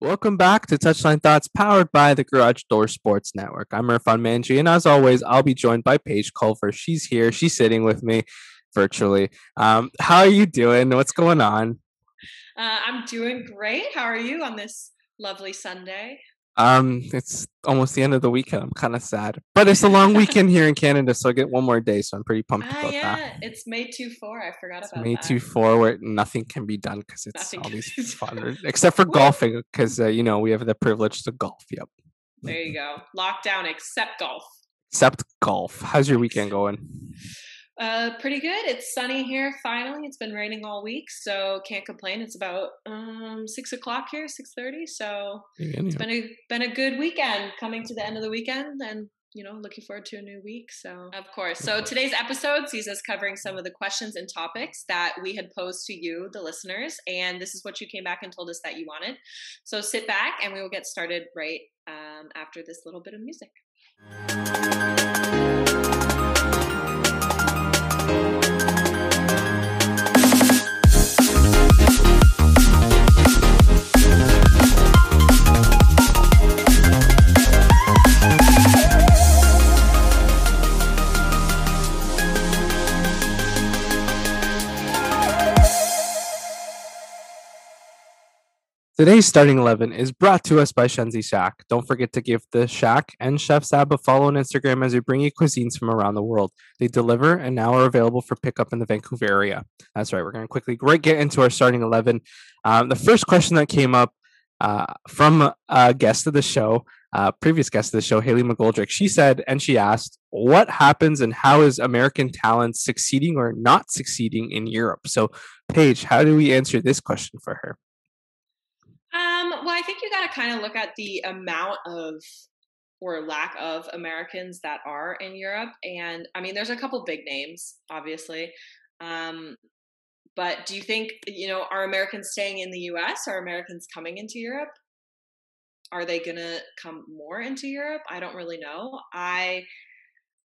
Welcome back to Touchline Thoughts, powered by the Garage Door Sports Network. I'm Irfan Manji, and as always, I'll be joined by Paige Culver. She's here. She's sitting with me virtually. Um, how are you doing? What's going on? Uh, I'm doing great. How are you on this lovely Sunday? Um, it's almost the end of the weekend. I'm kind of sad, but it's a long weekend here in Canada, so I get one more day. So I'm pretty pumped Ah, about yeah, that. it's May two four. I forgot It's about May that. two four, where nothing can be done because it's Nothing all these fun, except for golfing, because uh, you know we have the privilege to golf. Yep, There you go. Lockdown except golf. except golf. How's your weekend going? Uh, pretty good. It's sunny here. Finally, it's been raining all week, so can't complain. It's about um six o'clock here, six thirty. So it's been a been a good weekend. Coming to the end of the weekend, and you know, looking forward to a new week. So of course. So today's episode sees us covering some of the questions and topics that we had posed to you, the listeners, and this is what you came back and told us that you wanted. So sit back, and we will get started right um, after this little bit of music. Today's starting 11 is brought to us by Shenzi Shack. Don't forget to give the Shack and Chef Sab a follow on Instagram as we bring you cuisines from around the world. They deliver and now are available for pickup in the Vancouver area. That's right, we're going to quickly get into our starting 11. Um, the first question that came up uh, from a guest of the show, uh, previous guest of the show, Haley McGoldrick, she said, and she asked, what happens and how is American talent succeeding or not succeeding in Europe? So, Paige, how do we answer this question for her? Well, I think you got to kind of look at the amount of or lack of Americans that are in Europe. And I mean, there's a couple big names, obviously. Um, but do you think, you know, are Americans staying in the US? Are Americans coming into Europe? Are they going to come more into Europe? I don't really know. I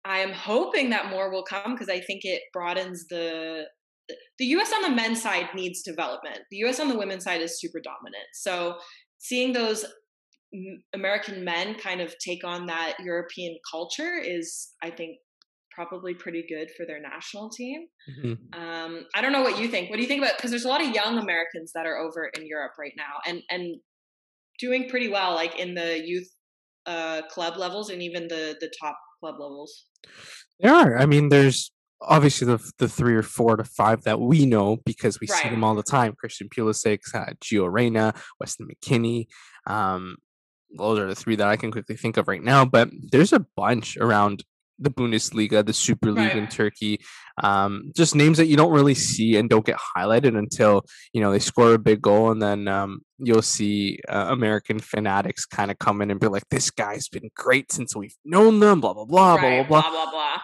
I am hoping that more will come because I think it broadens the the US on the men's side needs development. The US on the women's side is super dominant. So seeing those American men kind of take on that European culture is, I think, probably pretty good for their national team. Mhm. Um, I don't know what you think. What do you think about? Because there's a lot of young Americans that are over in Europe right now, and and doing pretty well, like in the youth uh, club levels and even the the top club levels. There are. I mean, there's obviously the the three or four to five that we know because we see them all the time. Christian Pulisic, uh, Gio Reyna, Weston McKennie. Um, those are the three that I can quickly think of right now. But there's a bunch around the Bundesliga, the Super League in Turkey. Um, just names that you don't really see and don't get highlighted until you know they score a big goal, and then um, you'll see uh, American fanatics kind of come in and be like, "This guy's been great since we've known them." Blah blah blah blah blah right, blah blah blah blah.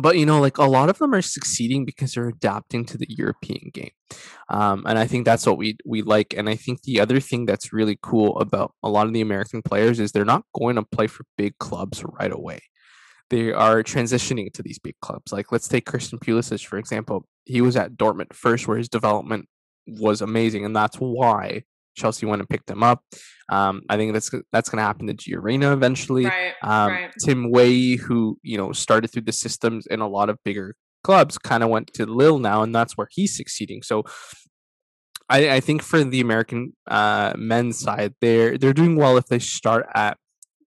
But you know like a lot of them are succeeding because they're adapting to the european game. Um, and i think that's what we we like and i think the other thing that's really cool about a lot of the american players is they're not going to play for big clubs right away. They are transitioning to these big clubs. Like let's take christian pulisic for example. He was at dortmund first where his development was amazing and that's why chelsea went and picked him up um, i think that's that's going to happen to Gio Reyna eventually Right, um, right. Tim Weah, who you know started through the systems in a lot of bigger clubs, kind of went to Lille now, and that's where he's succeeding. So, I, I think for the American uh, men's side, they're they're doing well if they start at,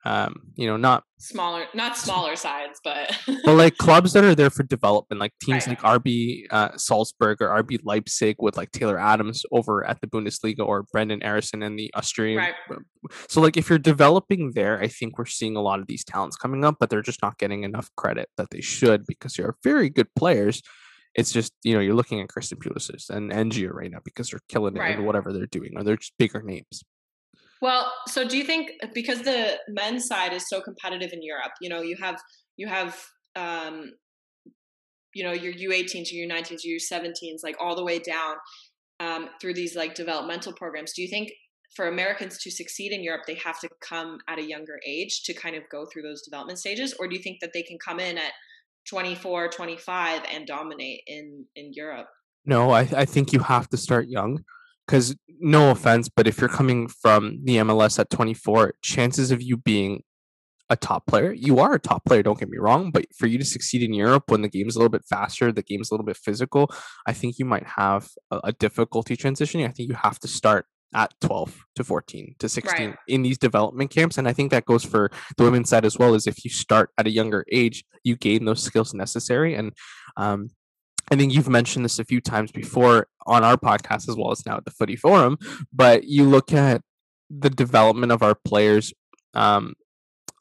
um, you know, not Smaller, not smaller sides, but but like clubs that are there for development, like teams Right. like RB uh, Salzburg or RB Leipzig with like Tyler Adams over at the Bundesliga or Brenden Aaronson in the Austrian. Right. So like if you're developing there, I think we're seeing a lot of these talents coming up, but they're just not getting enough credit that they should because they're very good players. It's just you know you're looking at Christian Pulisic and and Gio Reyna because they're killing it Right. in whatever they're doing, or they're just bigger names. Well, so do you think because the men's side is so competitive in Europe, you know, you have you have um you know, your U18s, your U19s, your U17s, like all the way down um, through these like developmental programs. Do you think for Americans to succeed in Europe, they have to come at a younger age to kind of go through those development stages? Or do you think that they can come in at 24, 25 and dominate in, in Europe? No, I, I think you have to start young. Because no offense, but if you're coming from the MLS at 24, chances of you being a top player, you are a top player, don't get me wrong, but for you to succeed in Europe when the game's a little bit faster, the game's a little bit physical, I think you might have a, a difficulty transitioning. I think you have to start at 12 to 14 to 16 Right. in these development camps and i think that goes for the women's side as well as if you start at a younger age you gain those skills necessary and um, I think you've mentioned this a few times before on our podcast as well as now at the Footy Forum, but you look at the development of our players. Um,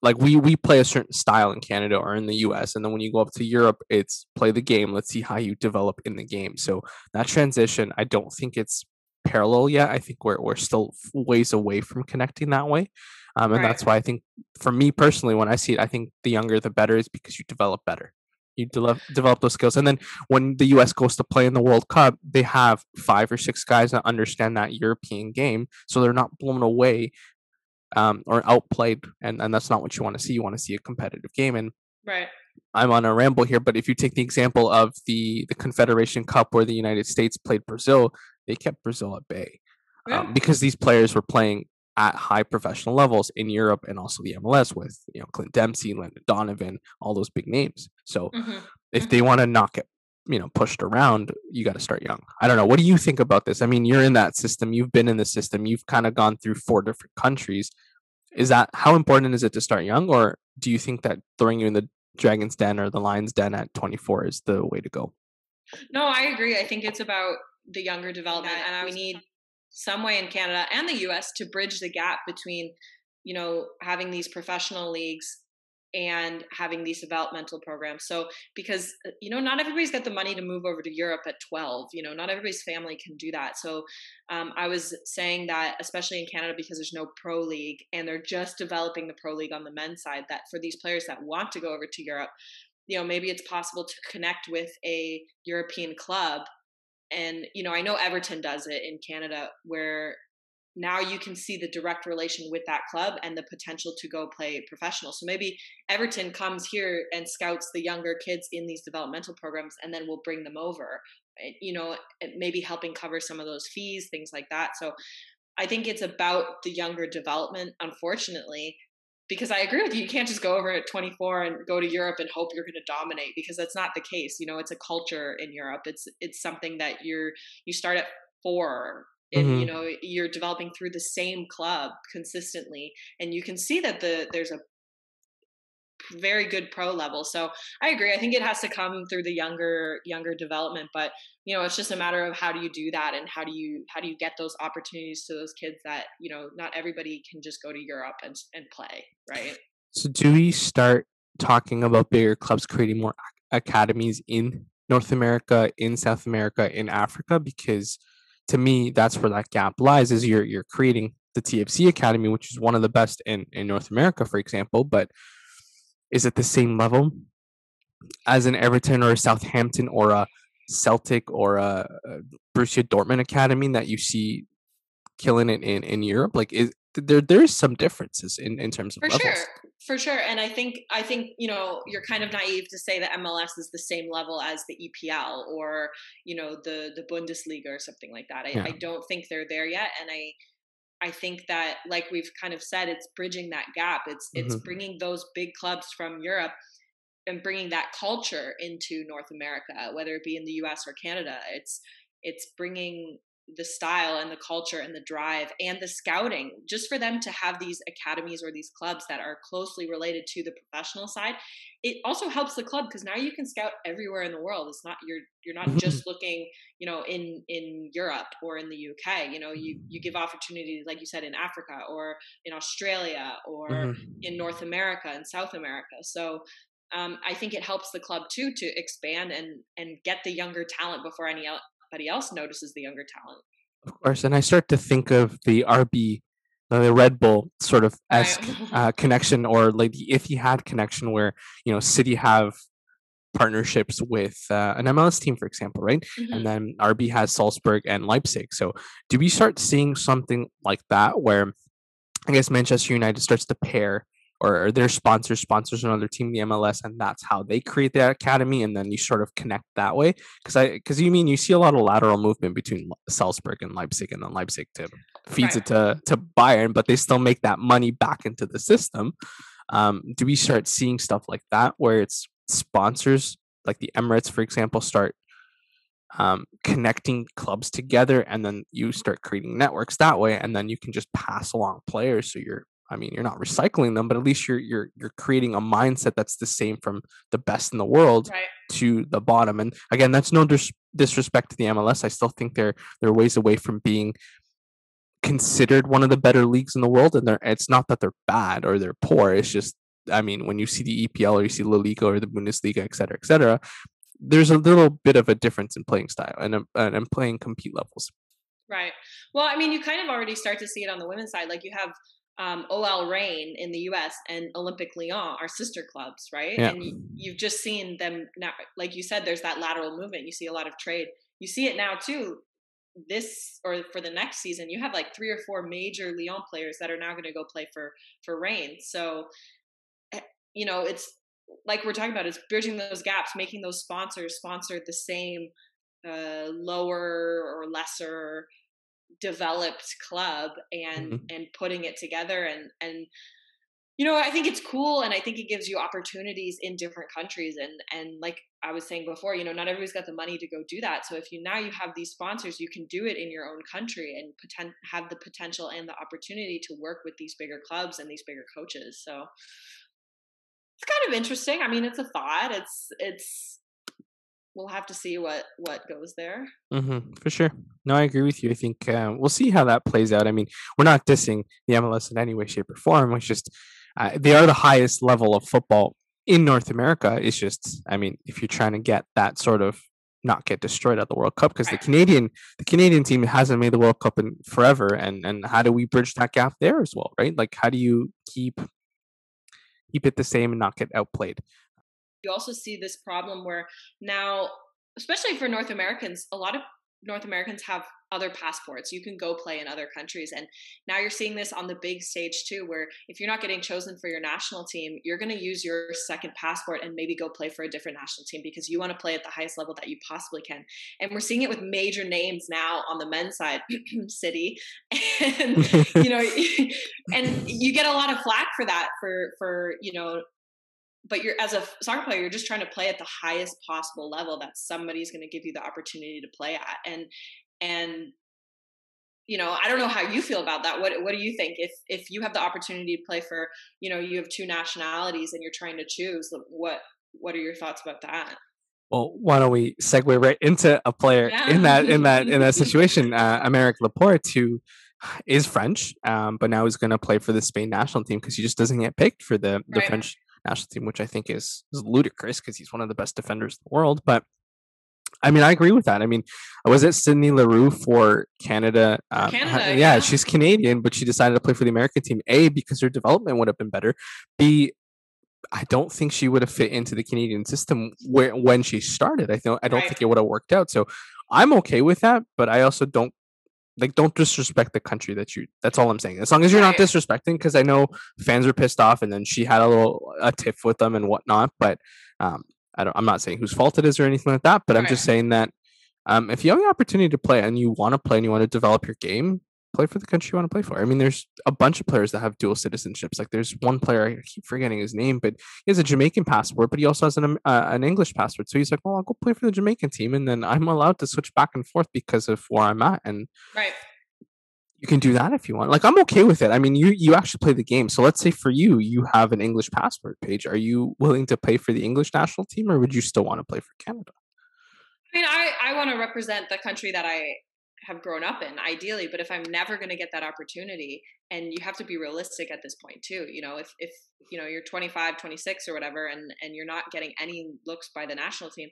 like we we play a certain style in Canada or in the US, and then when you go up to Europe, it's play the game. Let's see how you develop in the game. So that transition, I don't think it's parallel yet. I think we're we're still ways away from connecting that way. Um, and Right. that's why I think for me personally, when I see it, I think the younger the better is because you develop better. You develop develop those skills, and then when the U.S. goes to play in the World Cup, they have five or six guys that understand that European game, so they're not blown away um, or outplayed, and and that's not what you want to see. You want to see a competitive game, and Right. I'm on a ramble here, but if you take the example of the the Confederation Cup where the United States played Brazil, they kept Brazil at bay um, because these players were playing at high professional levels in Europe and also the MLS with you know Clint Dempsey, Landon Donovan, all those big names. So Mhm. if they want to not get you know pushed around, you got to start young. I don't know. What do you think about this? I mean, you're in that system. You've been in the system. You've kind of gone through four different countries. Is that how important is it to start young, or do you think that throwing you in the Dragon's Den or the Lion's Den at 24 is the way to go? No, I agree. I think it's about the younger development, and we need some way in Canada and the U.S. to bridge the gap between, you know, having these professional leagues and having these developmental programs. So, because uh, you know, not everybody's got the money to move over to Europe at 12. You know, not everybody's family can do that. So, um, I was saying that, especially in Canada, because there's no pro league and they're just developing the pro league on the men's side. That for these players that want to go over to Europe, you know, maybe it's possible to connect with a European club and you know i know everton does it in canada where now you can see the direct relation with that club and the potential to go play professional. So maybe everton comes here and scouts the younger kids in these developmental programs and then we'll bring them over eh, you know maybe helping cover some of those fees things like that. So i think it's about the younger development unfortunately because I agree with you. You can't just go over at 24 and go to Europe and hope you're going to dominate because that's not the case. You know, it's a culture in Europe. It's it's something that you're you start at four and you Mhm. know you're developing through the same club consistently and you can see that the there's a very good pro level. So I agree. I think it has to come through the younger younger development, but you know, it's just a matter of how do you do that and how do you how do you get those opportunities to those kids that, you know, not everybody can just go to Europe and and play, right? So do we start talking about bigger clubs creating more academies in North America, in South America, in Africa? Because to me, that's where that gap lies. Is you're you're creating the TFC Academy, which is one of the best in in North America, for example, but is it the same level as an Everton or a Southampton or a Celtic or a, a Borussia Dortmund Academy that you see killing it in in Europe? Like, is there there is some differences in in terms of For levels. sure. For sure. And I think I think, you know, you're kind of naive to say that MLS is the same level as the EPL or, you know, the the Bundesliga or something like that. I, Yeah. I don't think they're there yet. And I I think that like we've kind of said, it's bridging that gap. It's it's Mhm. bringing those big clubs from Europe and bringing that culture into North America, whether it be in the US or Canada. It's it's bringing the style and the culture and the drive and the scouting just for them to have these academies or these clubs that are closely related to the professional side it also helps the club because now you can scout everywhere in the world it's not you're you're not just looking you know in in europe or in the uk you know you you give opportunities like you said in africa or in australia or Mhm. in North America and South America. So um, I think it helps the club too to expand and and get the younger talent before anybody else notices the younger talent. Of course, and I start to think of the RB, uh, the Red Bull sort of esque uh, connection, or like the if he had connection, where you know City have partnerships with uh, an MLS team, for example, right? Mhm. And then RB has Salzburg and Leipzig. So, do we start seeing something like that, where I guess Manchester United starts to pair or, or their sponsor sponsors another team, the MLS, and that's how they create the academy, and then you sort of connect that way. Because I, because you mean you see a lot of lateral movement between Salzburg and Leipzig, and then Leipzig to feeds right. it to to Bayern, but they still make that money back into the system. Um, do we start seeing stuff like that where it's sponsors like the Emirates, for example, start um, connecting clubs together, and then you start creating networks that way, and then you can just pass along players. So you're I mean, you're not recycling them, but at least you're you're you're creating a mindset that's the same from the best in the world right. to the bottom. And again, that's no dis- disrespect to the MLS. I still think they're they're ways away from being considered one of the better leagues in the world. And they're it's not that they're bad or they're poor. It's just I mean, when you see the EPL or you see La Liga or the Bundesliga, et cetera, et cetera, there's a little bit of a difference in playing style um, and and playing compete levels. Right. Well, I mean, you kind of already start to see it on the women's side. Like you have um, OL Reign in the US and Olympic Lyon are sister clubs, right? Yeah. And you, have just seen them now, like you said, there's that lateral movement. You see a lot of trade. You see it now too. This or for the next season, you have like three or four major Lyon players that are now going to go play for for Reign. So, eh, you know, it's like we're talking about, it's bridging those gaps, making those sponsors sponsor the same uh, lower or lesser developed club and mm-hmm. and putting it together and and you know i think it's cool and i think it gives you opportunities in different countries and and like i was saying before you know not everybody's got the money to go do that. So if you now you have these sponsors you can do it in your own country and poten- have the potential and the opportunity to work with these bigger clubs and these bigger coaches. So it's kind of interesting. I mean it's a thought. It's it's we'll have to see what what goes there. Mm-hmm, for sure. No, I agree with you. I think uh, we'll see how that plays out. I mean, we're not dissing the MLS in any way, shape, or form. It's just uh, they are the highest level of football in North America. It's just, I mean, if you're trying to get that sort of not get destroyed at the World Cup, because right. the Canadian the Canadian team hasn't made the World Cup in forever, and and how do we bridge that gap there as well, right? Like, how do you keep keep it the same and not get outplayed? You also see this problem where now, especially for North Americans, a lot of North Americans have other passports. You can go play in other countries. And now you're seeing this on the big stage too, where if you're not getting chosen for your national team, you're going to use your second passport and maybe go play for a different national team because you want to play at the highest level that you possibly can. And we're seeing it with major names now on the men's side, City. And, you know, and you get a lot of flack for that, for, for, you know, but you're as a soccer player you're just trying to play at the highest possible level that somebody's going to give you the opportunity to play at and and you know i don't know how you feel about that what what do you think if if you have the opportunity to play for you know you have two nationalities and you're trying to choose what what are your thoughts about that well why don't we segue right into a player yeah. in that in that in that situation uh Aymeric Laporte who is French, um, but now he's going to play for the Spain national team because he just doesn't get picked for the, the right. French national team, which I think is, is ludicrous because he's one of the best defenders in the world. But I mean, I agree with that. I mean, was it Sydney Leroux for Canada? Um, Canada yeah, yeah, she's Canadian, but she decided to play for the American team. A because her development would have been better. B I don't think she would have fit into the Canadian system where, when she started. I don't I don't right. think it would have worked out. So I'm okay with that, but I also don't like don't disrespect the country that you that's all i'm saying. As long as you're not disrespecting because i know fans are pissed off and then she had a little a tiff with them and whatnot but um i don't i'm not saying whose fault it is or anything like that but i'm just saying that um if you have the opportunity to play and you want to play and you want to develop your game play for the country you want to play for. I mean, there's a bunch of players that have dual citizenships. Like there's one player I keep forgetting his name, but he has a Jamaican passport, but he also has an uh, an English passport. So he's like, well, I'll go play for the Jamaican team, and then I'm allowed to switch back and forth because of where I'm at. And right. You can do that if you want. Like I'm okay with it. I mean, you you actually play the game. So let's say for you, you have an English passport Paige. Are you willing to play for the English national team, or would you still want to play for Canada? I mean, I, I want to represent the country that I have grown up in ideally but if i'm never going to get that opportunity and you have to be realistic at this point too you know if if you know you're 25 26 or whatever and and you're not getting any looks by the national team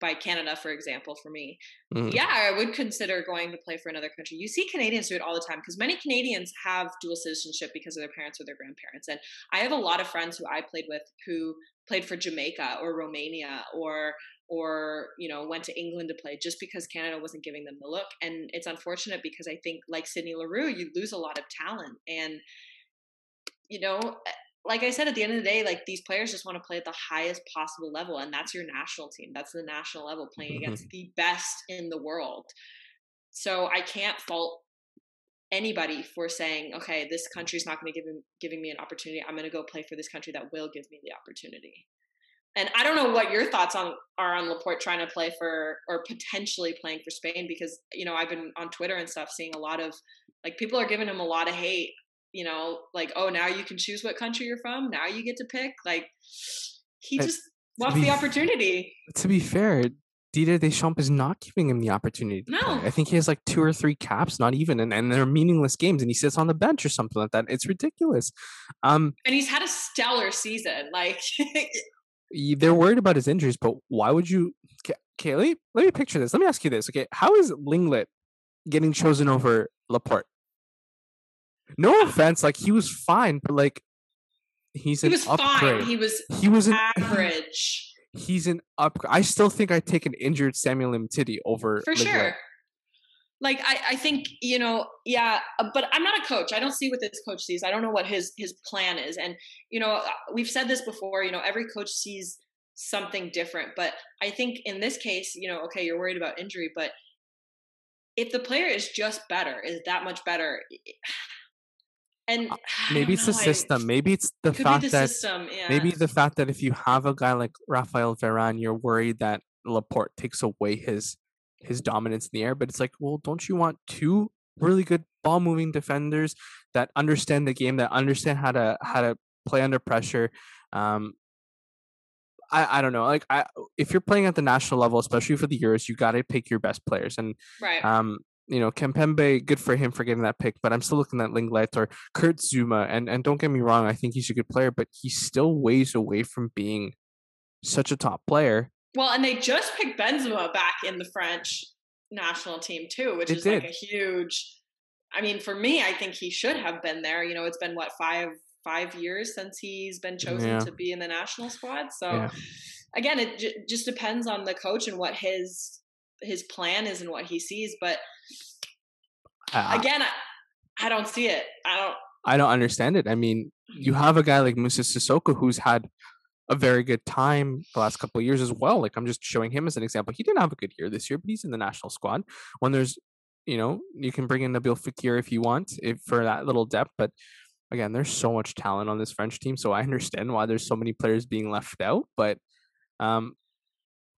by Canada, for example, for me, mm. yeah, I would consider going to play for another country. You see Canadians do it all the time because many Canadians have dual citizenship because of their parents or their grandparents. And I have a lot of friends who I played with who played for Jamaica or Romania or or you know went to England to play just because Canada wasn't giving them the look. And it's unfortunate because I think like Sydney Leroux you lose a lot of talent. And you know, like I said, at the end of the day, like these players just want to play at the highest possible level, and that's your national team. That's the national level playing mm-hmm. against the best in the world. So I can't fault anybody for saying, okay, this country's not going to give giving me an opportunity. I'm going to go play for this country that will give me the opportunity. And I don't know what your thoughts on are on Laporte trying to play for or potentially playing for Spain because you know I've been on Twitter and stuff seeing a lot of like people are giving him a lot of hate. You know, like oh now you can choose what country you're from. Now you get to pick. Like he just wants the opportunity. To be fair, Didier Deschamps is not giving him the opportunity. no, play. I think he has like two or three caps, not even, and, and they're meaningless games, and he sits on the bench or something like that. It's ridiculous. Um, and he's had a stellar season. Like they're worried about his injuries, but why would you? Okay, let me, let me picture this. Let me ask you this. Okay, how is Lenglet getting chosen over Laporte? No offense, like he was fine, but like he's he was upgrade. fine. He was he was an average he's an up. I still think I take an injured Samuel Umtiti over for sure. Like I, I think you know, yeah, uh, but I'm not a coach. I don't see what this coach sees. I don't know what his his plan is. And you know, uh, we've said this before. You know, every coach sees something different. But I think in this case, you know, okay, you're worried about injury, but if the player is just better, is that much better, and uh, maybe it's know, the system. I, maybe it's the fact the that system, yeah. maybe the fact that if you have a guy like Rafael Varane, you're worried that Laporte takes away his his dominance in the air. But it's like, well, don't you want two really good ball moving defenders that understand the game, that understand how to how to play under pressure? Um, I, I don't know. Like I, if you're playing at the national level, especially for the Euros, you got to pick your best players. And right. um, you know, Kimpembe, good for him for getting that pick, but I'm still looking at Lenglet or Kurt Zouma. And and don't get me wrong, I think he's a good player, but he's still ways away from being such a top player. Well, and they just picked Benzema back in the French national team too, which it is did. like a huge. I mean, for me, I think he should have been there. You know, it's been what five five years since he's been chosen yeah. to be in the national squad. So, yeah. again, it j- just depends on the coach and what his his plan is and what he sees. But uh, again, I, I don't see it. I don't. I don't understand it. I mean, you mm-hmm. have a guy like Moussa Sissoko who's had a very good time the last couple of years as well. Like I'm just showing him as an example. He didn't have a good year this year, but he's in the national squad. When there's, you know, you can bring in Nabil Fekir if you want, if for that little depth. But again, there's so much talent on this French team, so I understand why there's so many players being left out. But um,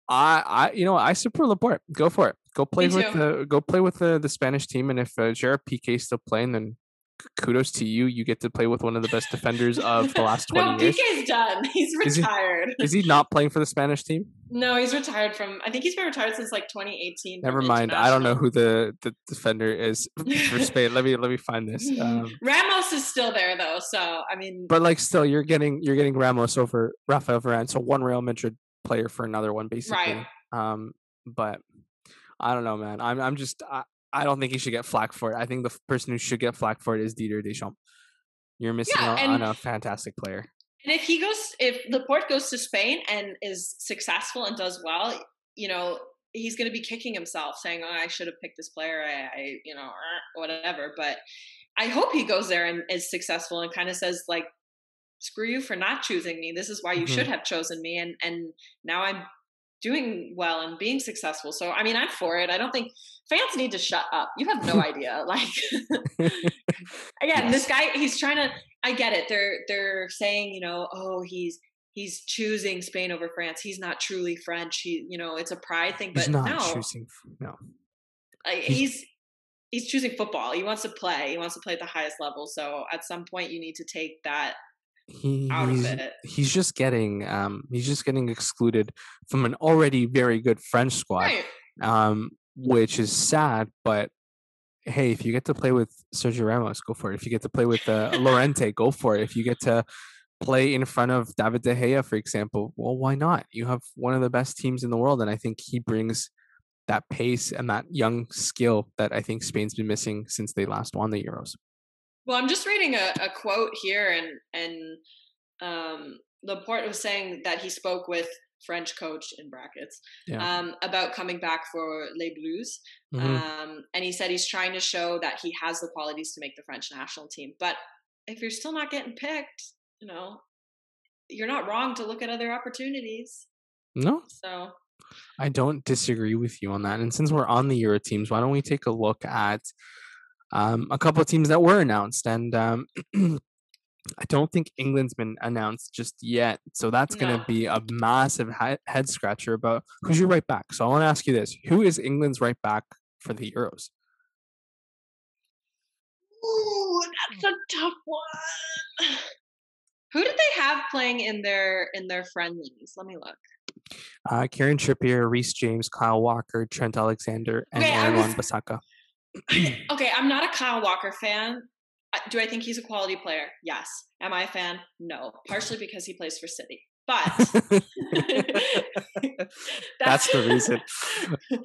I, I, you know, I support Laporte. Go for it. Go play with the go play with the, the Spanish team, and if uh, Gerard Piqué is still playing, then kudos to you. You get to play with one of the best defenders of the last twenty no, years. Piqué's done. He's retired. Is he, is he, not playing for the Spanish team? No, he's retired from. I think he's been retired since like 2018. Never mind. I don't know who the, the defender is for Spain. let me let me find this. Um, Ramos is still there though, so I mean. But like, still, you're getting you're getting Ramos over Rafael Varane, so one Real Madrid player for another one, basically. Right. Um, but I don't know, man. I'm I'm just I, I don't think he should get flack for it. I think the person who should get flack for it is Didier Deschamps. You're missing yeah, out on a fantastic player. And if he goes, if Laporte goes to Spain and is successful and does well, you know, he's going to be kicking himself, saying, "Oh, I should have picked this player." I, I you know, whatever. But I hope he goes there and is successful and kind of says, like, "Screw you for not choosing me. This is why you mm-hmm. should have chosen me." And and now I'm doing well and being successful. So I mean, I'm for it. I don't think fans need to shut up. You have no idea. Like again, yes. this guy he's trying to I get it. They're they're saying, you know, oh, he's he's choosing Spain over France. He's not truly French. He, you know, it's a pride thing, but he's not no. choosing no. Like, he's he's choosing football. He wants to play. He wants to play at the highest level. So at some point you need to take that he, he's, he's just getting um he's just getting excluded from an already very good French squad, right. um, which is sad. But hey, if you get to play with Sergio Ramos, go for it. If you get to play with uh, Llorente, go for it. If you get to play in front of David De Gea, for example, well, why not? You have one of the best teams in the world, and I think he brings that pace and that young skill that I think Spain's been missing since they last won the Euros. Well, I'm just reading a, a quote here, and and um, Laporte was saying that he spoke with French coach in brackets yeah. um, about coming back for Les Bleus, mm-hmm. um, and he said he's trying to show that he has the qualities to make the French national team. But if you're still not getting picked, you know, you're not wrong to look at other opportunities. No, So I don't disagree with you on that. And since we're on the Euro teams, why don't we take a look at um, a couple of teams that were announced? And um, I don't think England's been announced just yet. So that's going to be a massive he- head scratcher about who's your right back. So I want to ask you this Who is England's right back for the Euros? Ooh, that's a tough one. Who did they have playing in their in their friendlies? Let me look. Uh, Kieran Trippier, Reece James, Kyle Walker, Trent Alexander, and Okay, Aaron was- Bissaka. okay, I'm not a Kyle walker fan. Do I think he's a quality player? Yes. Am I a fan? No. Partially because he plays for City. But That's the reason.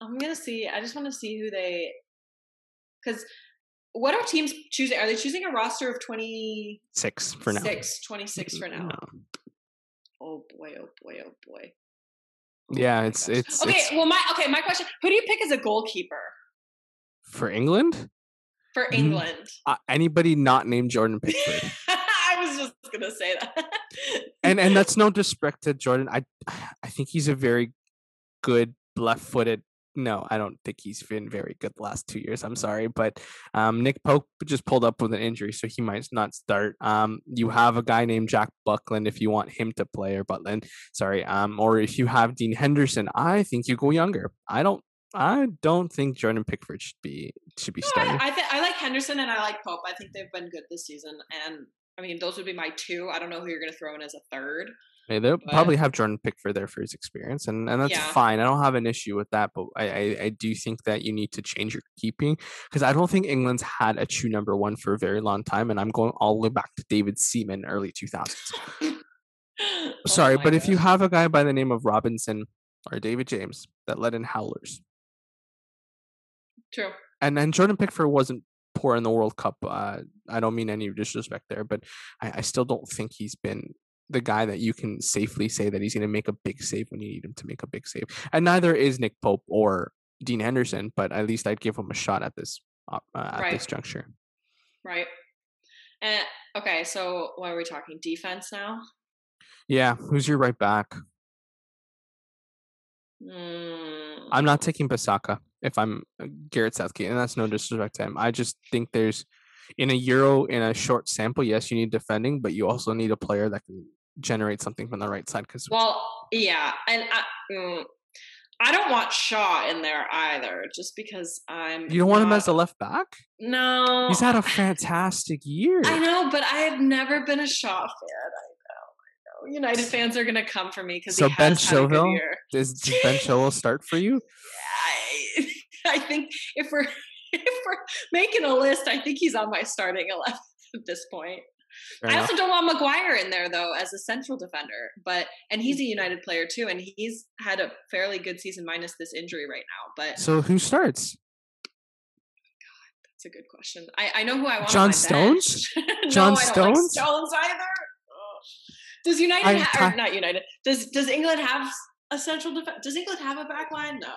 I'm gonna see. I just want to see who they. Because what are teams choosing? Are they choosing a roster of 26, for now. 26 for now? No. Oh boy! Oh boy! Oh boy! Yeah, my it's it's okay. it's well, my okay. My question: Who do you pick as a goalkeeper for England. for Mhm. England? Uh, anybody not named Jordan Pickford. I was just gonna say that. and and that's no disrespect to Jordan. I I think he's a very good left-footed. No, I don't think he's been very good the last two years. I'm sorry, but um, Nick Pope just pulled up with an injury, so he might not start. Um, you have a guy named Jack Buckland if you want him to play, or Butland. Sorry, um, or if you have Dean Henderson, I think you go younger. I don't. I don't think Jordan Pickford should be should be No, starting. I, I, th- I like Henderson and I like Pope. I think they've been good this season. And I mean, those would be my two. I don't know who you're going to throw in as a third. Yeah, they'll But- probably have Jordan Pickford there for his experience, and, and that's Yeah. fine. I don't have an issue with that, but I, I, I do think that you need to change your keeping because I don't think England's had a true number one for a very long time, and I'm going all the way back to David Seaman, early 2000s. Oh Sorry, my but if you have a guy by the name of Robinson or David James that led in howlers, True. and and Jordan Pickford wasn't poor in the World Cup. Uh, I don't mean any disrespect there, but I, I still don't think he's been the guy that you can safely say that he's going to make a big save when you need him to make a big save. And neither is Nick Pope or Dean Henderson, but at least I'd give him a shot at this uh, uh, at Right. this juncture. Right. And okay, so why are we talking? Defense now? Yeah, who's your right back? Mm, I'm not taking Bissaka if I'm uh, Gareth Southgate, and that's no disrespect to him. I just think there's in a Euro in a short sample. Yes, you need defending, but you also need a player that can generate something from the right side. Because Well, yeah, and I, mm, I don't want Shaw in there either, just because I'm. you don't want him as a left back. No, He's had a fantastic year. I know, but I have never been a Shaw fan. I know, I know. United fans are gonna come for me because So he Ben Chilwell? Does, Ben Chilwell start for you? I think if we're if we're making a list, I think he's on my starting eleven at this point. Fair I enough. also don't want Maguire in there though as a central defender, but and he's a United player too, and he's had a fairly good season minus this injury right now. But So who starts? God, that's a good question. I, I know who I want. John Stones? no, John I don't like Stones? Stones either. Does United I- ha- or not United? Does Does England have a central defense? Does England have a back line? No,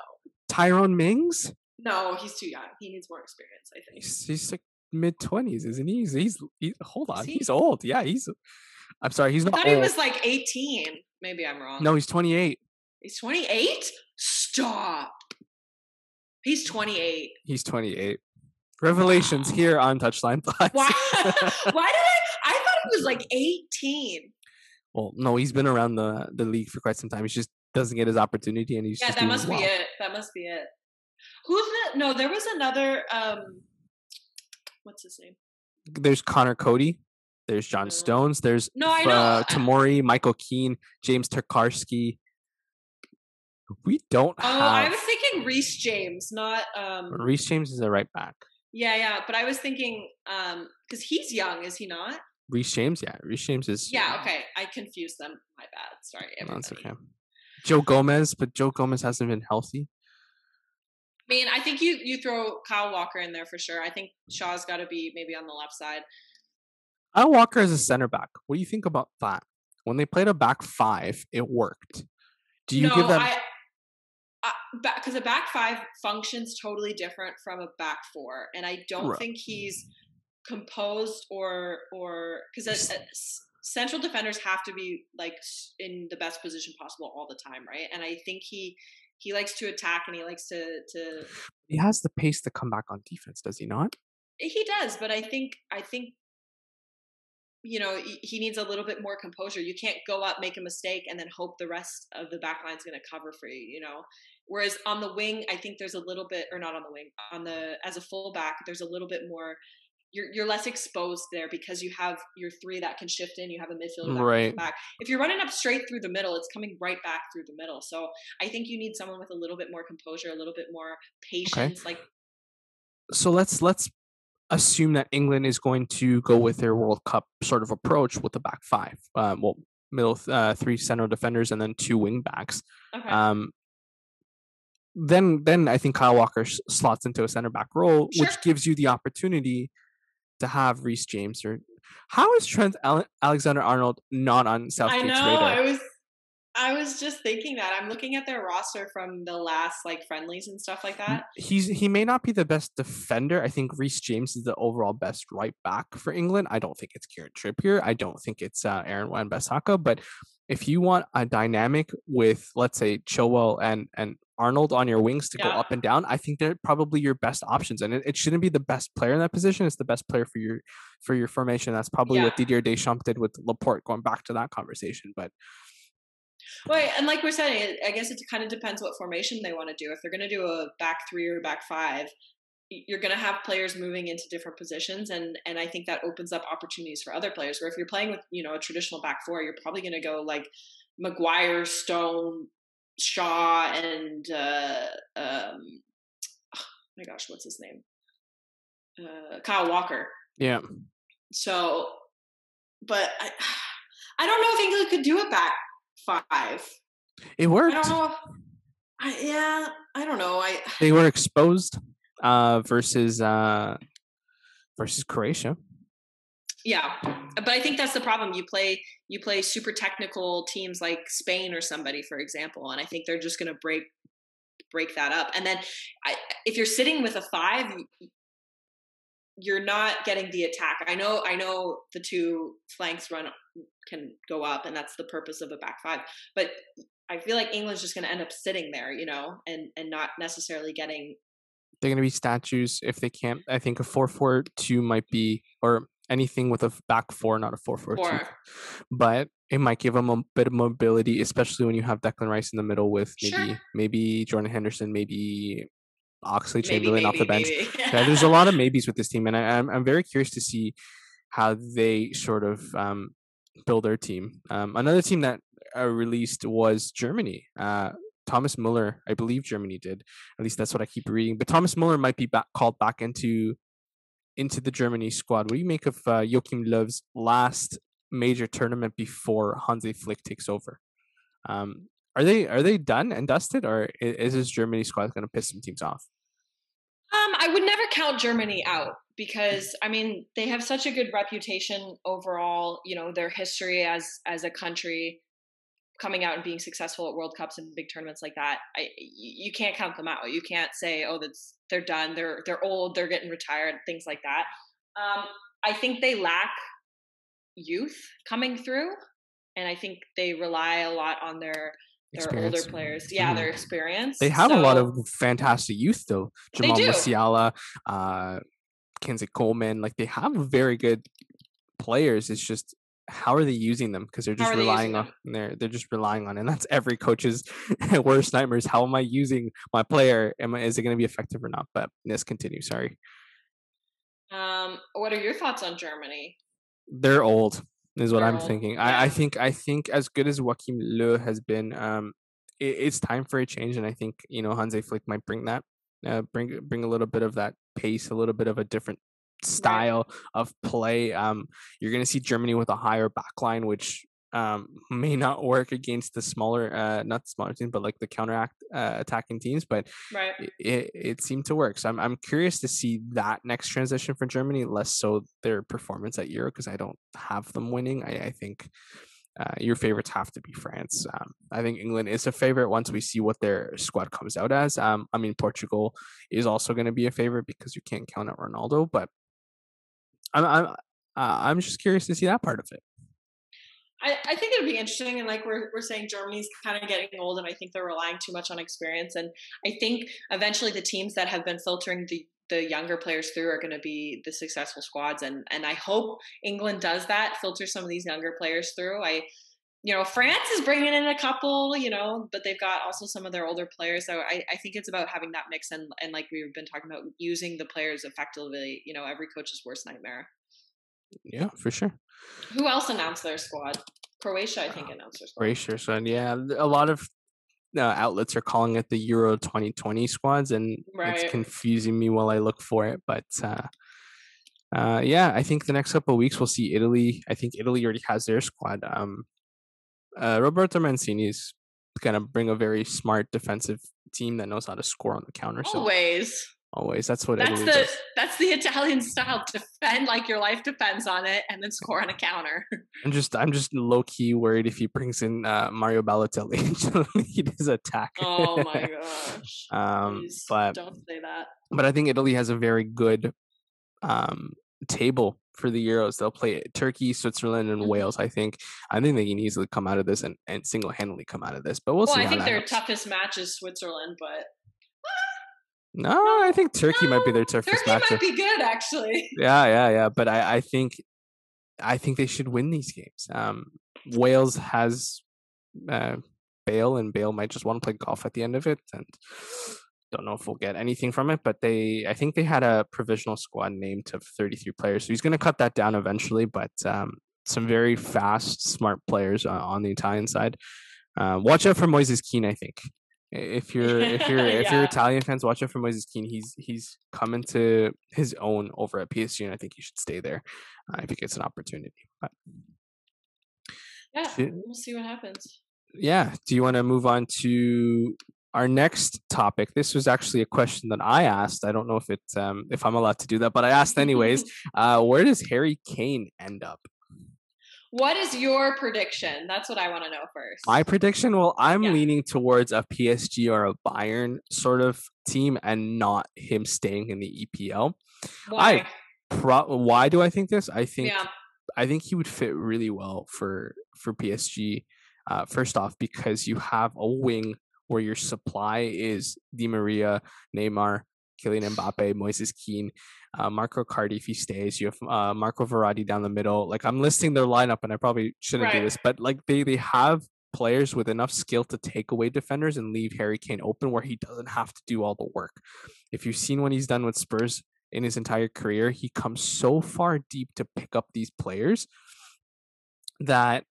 Tyrone Mings? No, he's too young. He needs more experience. I think. He's, he's like mid twenties, isn't he? He's, he's he, hold on, he? he's old. Yeah, he's. I'm sorry, he's I not thought old. he was like 18. Maybe I'm wrong. no, he's 28. He's 28? Stop. He's 28. He's 28. Revelations Wow. here on Touchline Plus. Why? Why did I? I thought he was like 18. well, no, he's been around the the league for quite some time. He just doesn't get his opportunity, and he's Yeah, that must well. be it. That must be it. Who's the? No, there was another. um What's his name? There's Conor Coady. There's John. Stones. There's No, I know. uh, Tamori, Michael Keane, James Tarkowski. We don't oh, I was thinking Reece James, not. um Reece James is a right back. Yeah, yeah, but I was thinking um because he's young, is he not? Reece James, yeah, Reece James is Yeah. Okay, I confused them. My bad. Sorry. No, That's okay. Joe Gomez, but Joe Gomez hasn't been healthy. I mean, I think you you throw Kyle Walker in there for sure. I think Shaw's got to be maybe on the left side. Al Walker as a center back. What do you think about that? When they played a back five, it worked. Do you no, give them? Because a back five functions totally different from a back four, and I don't Right. think he's composed or or because central defenders have to be like in the best position possible all the time, right? And I think he he likes to attack and he likes to to. He has the pace to come back on defense, does he not? He does, but I think I think you know he needs a little bit more composure. You can't go up, make a mistake, and then hope the rest of the back line's going to cover for you. You know, whereas on the wing, I think there's a little bit, or not on the wing, on the as a fullback, there's a little bit more you're you're less exposed there because you have your three that can shift in. You have a midfielder right. back. If you're running up straight through the middle, it's coming right back through the middle. So I think you need someone with a little bit more composure, a little bit more patience. Okay. Like, so let's let's assume that England is going to go with their World Cup sort of approach with the back five. Um, well, middle uh, three center defenders and then two wing backs. Okay. Um, then then I think Kyle Walker slots into a center back role, sure. which gives you the opportunity to have Reece James or how is Trent Alexander Arnold not on Southgate's radar? I know. Radar? I was I was just thinking that. I'm looking at their roster from the last like friendlies and stuff like that. He's he may not be the best defender. I think Reece James is the overall best right back for England. I don't think it's Kieran Trippier. I don't think it's uh, Aaron Wan-Bissaka. But if you want a dynamic with let's say Chilwell and and Arnold on your wings to yeah. go up and down, I think they're probably your best options. And it, it, shouldn't be the best player in that position. It's the best player for your for your formation. That's probably yeah. what Didier Deschamps did with Laporte. Going back to that conversation, but Right, and like we're saying, I guess it kind of depends what formation they want to do. If they're going to do a back three or back five, you're going to have players moving into different positions, and and I think that opens up opportunities for other players. Where if you're playing with you know a traditional back four, you're probably going to go like Maguire, Stone, Shaw, and uh, um, oh my gosh, what's his name? Uh, Kyle Walker. Yeah. So, but I, I don't know if England could do it back five. It worked. I don't know. I, yeah, I don't know. I they were exposed uh, versus uh, versus Croatia. Yeah, but I think that's the problem. You play you play super technical teams like Spain or somebody, for example, and I think they're just going to break break that up. And then I, if you're sitting with a five, you're not getting the attack. I know I know the two flanks run can go up and that's the purpose of a back five. But I feel like England's just going to end up sitting there, you know, and and not necessarily getting they're going to be statues if they can't. I think a 4-4-2 might be or anything with a back four, not a 4-4-2. But it might give them a bit of mobility, especially when you have Declan Rice in the middle with maybe sure. maybe Jordan Henderson, maybe Oxlade Chamberlain off the bench. yeah, there's a lot of maybes with this team, and I, am I'm, I'm very curious to see how they sort of um, build their team. Um, another team that uh, released was Germany. Uh, Thomas Muller, I believe Germany did. At least that's what I keep reading. But Thomas Muller might be back, called back into into the Germany squad. What do you make of uh, Joachim Löw's last major tournament before Hansi Flick takes over? Um, are they are they done and dusted, or is this Germany squad going to piss some teams off? Um, I would count Germany out because I mean they have such a good reputation overall. You know their history as as a country coming out and being successful at World Cups and big tournaments like that. I, you can't count them out. You can't say oh that's they're done. They're they're old. They're getting retired. Things like that. Um, I think they lack youth coming through, and I think they rely a lot on their their older players. Yeah, mm. their experience. They have so, a lot of fantastic youth though. Jamal Musiala, uh Kingsley Coman, like they have very good players. It's just how are they using them? Because they're just relying on they're they're just relying on, and that's every coach's worst nightmares. How am I using my player? Am I, is it going to be effective or not? But let's continue. Sorry. Um, what are your thoughts on Germany? They're old is what I'm thinking. Yeah. I, I think I think as good as Joachim Löw has been, um, it, it's time for a change, and I think you know Hansi Flick might bring that, uh, bring bring a little bit of that pace, a little bit of a different style right. of play. Um, you're going to see Germany with a higher backline, which um, may not work against the smaller, uh, not the smaller teams, but like the counteract uh, attacking teams. But right. it, it seemed to work. So I'm I'm curious to see that next transition for Germany, less so their performance at Euro because I don't have them winning. I, I think. Uh, your favorites have to be France. Um, I think England is a favorite once we see what their squad comes out as. Um, I mean, Portugal is also going to be a favorite because you can't count out Ronaldo, but I'm I'm uh, I'm just curious to see that part of it. I, I think it'd be interesting, and like we're we're saying, Germany's kind of getting old, and I think they're relying too much on experience. And I think eventually the teams that have been filtering the the younger players through are going to be the successful squads, and and I hope England does that, filter some of these younger players through. I you know, France is bringing in a couple, you know, but they've got also some of their older players. So I, I think it's about having that mix and, and like we've been talking about, using the players effectively. You know, every coach's worst nightmare. Yeah, for sure. Who else announced their squad? Croatia, I think, announced their squad. Croatia, so yeah, a lot of uh, outlets are calling it the Euro 2020 squads, and Right. it's confusing me while I look for it. But uh, uh, yeah, I think the next couple of weeks we'll see Italy. I think Italy already has their squad. Um, uh, Roberto Mancini is going to bring a very smart defensive team that knows how to score on the counter. So Always. that's what That's the does. that's the Italian style. Defend like your life depends on it, and then score on a counter. I'm just, I'm just low key worried if he brings in uh, Mario Balotelli lead his attack. oh my gosh! um, Please but don't say that. but I think Italy has a very good um, table for the Euros. They'll play Turkey, Switzerland, and Mhm. Wales. I think. I think they can easily come out of this and, and single handedly come out of this. But we'll, Well, see I think their goes. toughest match is Switzerland, but No, I think Turkey might be their No, toughest Turkey matchup. might be good actually. Yeah, yeah, yeah. But I, I think, I think they should win these games. Um, Wales has uh, Bale, and Bale might just want to play golf at the end of it, and don't know if we'll get anything from it. But they, I think they had a provisional squad named to 33 players, so he's going to cut that down eventually. But um, some very fast, smart players uh, on the Italian side. Uh, watch out for Moises Kean. I think if you're if you're if you're Italian fans, watch out for Moises Kean. He's he's coming to his own over at PSG, and I think he should stay there uh, if he gets an opportunity. But Yeah, we'll see what happens. yeah, do you want to move on to our next topic? This was actually a question that I asked. I don't know if it's um if I'm allowed to do that, but I asked anyways. uh, where does Harry Kane end up? What is your prediction? That's what I want to know first. My prediction, well, I'm Yeah. leaning towards a PSG or a Bayern sort of team, and not him staying in the EPL. Why? Pro- why do I think this? I think yeah, I think he would fit really well for for PSG. Uh, first off, because you have a wing where your supply is Di Maria, Neymar, Kylian Mbappe, Moises Kean, uh, Mauro Icardi if he stays. You have uh, Marco Verratti down the middle. Like I'm listing their lineup, and I probably shouldn't do this, but like they they have players with enough skill to take away defenders and leave Harry Kane open where he doesn't have to do all the work. If you've seen what he's done with Spurs in his entire career, he comes so far deep to pick up these players that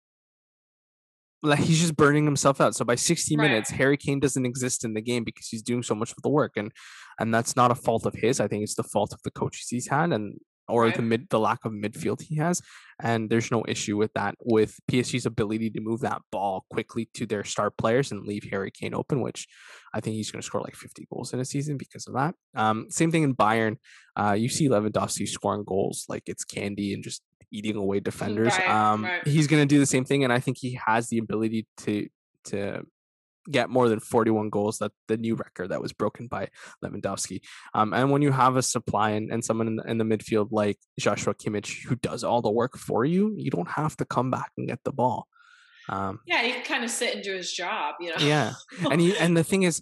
like he's just burning himself out. So by 60 Right. minutes, Harry Kane doesn't exist in the game because he's doing so much of the work, and and that's not a fault of his. I think it's the fault of the coaches he's had and or the mid the lack of midfield he has. And there's no issue with that with PSG's ability to move that ball quickly to their star players and leave Harry Kane open, which I think he's going to score like 50 goals in a season because of that. Um, same thing in Bayern. Uh, you see Lewandowski scoring goals like it's candy and just eating away defenders. Right, um, right. He's going to do the same thing, and I think he has the ability to to get more than 41 goals. That the new record that was broken by Lewandowski. Um, and when you have a supply and, and someone in the, in the midfield like Joshua Kimmich who does all the work for you, you don't have to come back and get the ball. Um, yeah, he can kind of sit and do his job, you know. yeah, and he, and the thing is,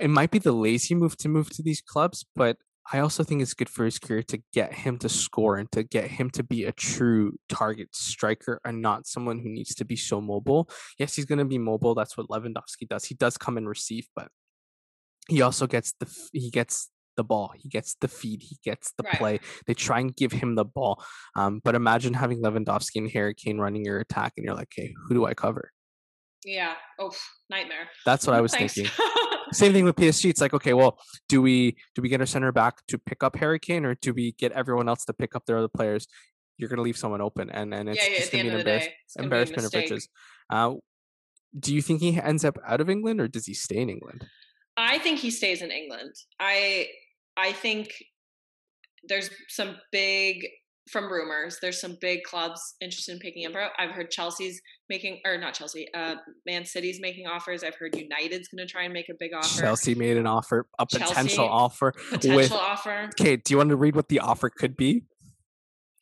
it might be the lazy move to move to these clubs, but I also think it's good for his career to get him to score and to get him to be a true target striker and not someone who needs to be so mobile. Yes, he's going to be mobile. That's what Lewandowski does. He does come and receive, but he also gets the he gets the ball. He gets the feed. He gets the Right. play. They try and give him the ball. Um, but imagine having Lewandowski and Harry Kane running your attack, and you're like, "Okay, who do I cover?" Yeah. Oh, nightmare. That's what I was Thanks. thinking. Same thing with PSG. It's like, okay, well, do we do we get our center back to pick up Harry Kane, or do we get everyone else to pick up their other players? You're going to leave someone open, and and it's yeah, yeah. Just going to be an embarrass- day, gonna be embarrassment of riches. Uh, do you think he ends up out of England, or does he stay in England? I think he stays in England. I I think there's some big from rumors. There's some big clubs interested in picking him up. I've heard Chelsea's making or not Chelsea. Uh, Man City's making offers. I've heard United's going to try and make a big offer. Chelsea made an offer, a Chelsea, potential offer potential with. offer. Okay, do you want to read what the offer could be?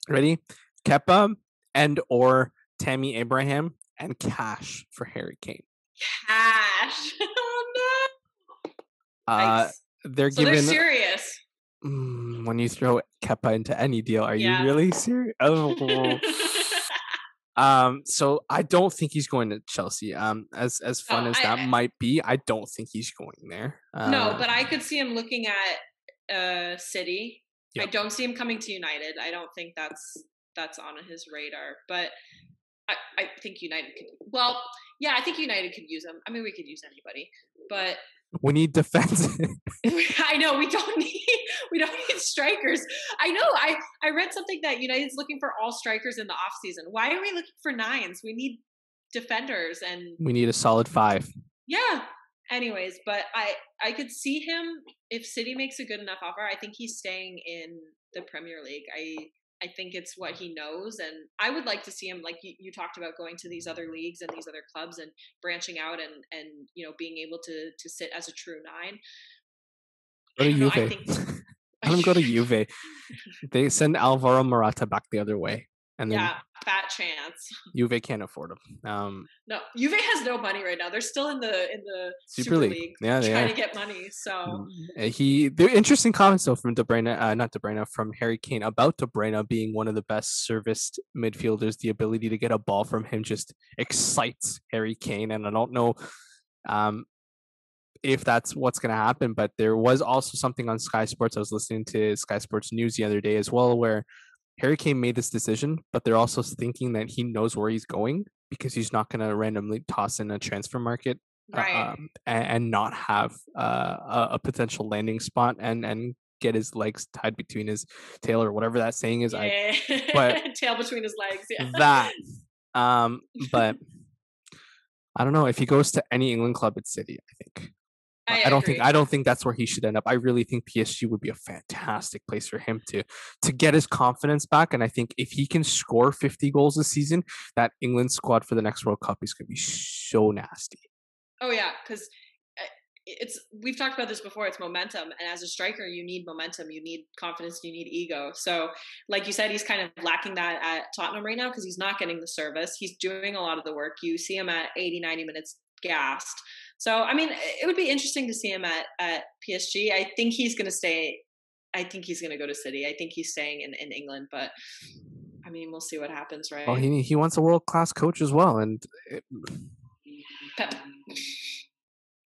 Ready? Kepa and or Tammy Abraham and cash for Harry Kane. Cash. oh no. Uh, they're so given they're serious. Mm, when you throw Kepa into any deal. Are Yeah. you really serious? Oh. um, so I don't think he's going to Chelsea. Um, as as fun Oh, as I- that I- might be, I don't think he's going there. no, Uh, but I could see him looking at uh City. I don't see him coming to United. I don't think that's that's on his radar. But I, I think United could well, yeah, I think United could use him. I mean we could use anybody. But we need defense. I know we don't need we don't need strikers. I know I I read something that United's looking for all strikers in the off season. Why are we looking for nines? We need defenders and we need a solid five. yeah. Anyways, but I I could see him if City makes a good enough offer. I think he's staying in the Premier League. I I think it's what he knows, and I would like to see him like you, you talked about going to these other leagues and these other clubs and branching out and and you know being able to to sit as a true nine. Go to I don't know, I Juve. think- Let him go to Juve. They send Alvaro Morata back the other way, and then yeah, fat chance. Juve can't afford them. Um, No, Juve has no money right now. They're still in the in the Super Super, League. League, Yeah, they trying are. to get money. So Uh, he the interesting comments though from De Bruyne, uh, not De Bruyne, from Harry Kane about De Bruyne being one of the best serviced midfielders. The ability to get a ball from him just excites Harry Kane, and I don't know um, if that's what's going to happen. But there was also something on Sky Sports. I was listening to Sky Sports News the other day as well, where Harry Kane made this decision, but they're also thinking that he knows where he's going because he's not going to randomly toss in a transfer market uh, right. um, and, and not have uh, a, a potential landing spot and and get his legs tied between his tail or whatever that saying is. I but- tail between his legs. Yeah. that um, but I don't know if he goes to any England club, it's City. I think. I, don't think. I don't think that's where he should end up. I really think PSG would be a fantastic place for him to to get his confidence back. And I think if he can score 50 goals this season, that England squad for the next World Cup is going to be so nasty. Oh yeah, because eh, it's we've talked about this before. It's momentum, and as a striker, you need momentum, you need confidence, you need ego. So, like you said, he's kind of lacking that at Tottenham right now because he's not getting the service. He's doing a lot of the work. You see him at 80, 90 minutes gassed. So, I mean, it would be interesting to see him at at PSG. I think he's going to stay. I think he's going to go to City. I think he's staying in, in England, but I mean, we'll see what happens, right? Well, he he wants a world class coach as well, and it, Pep,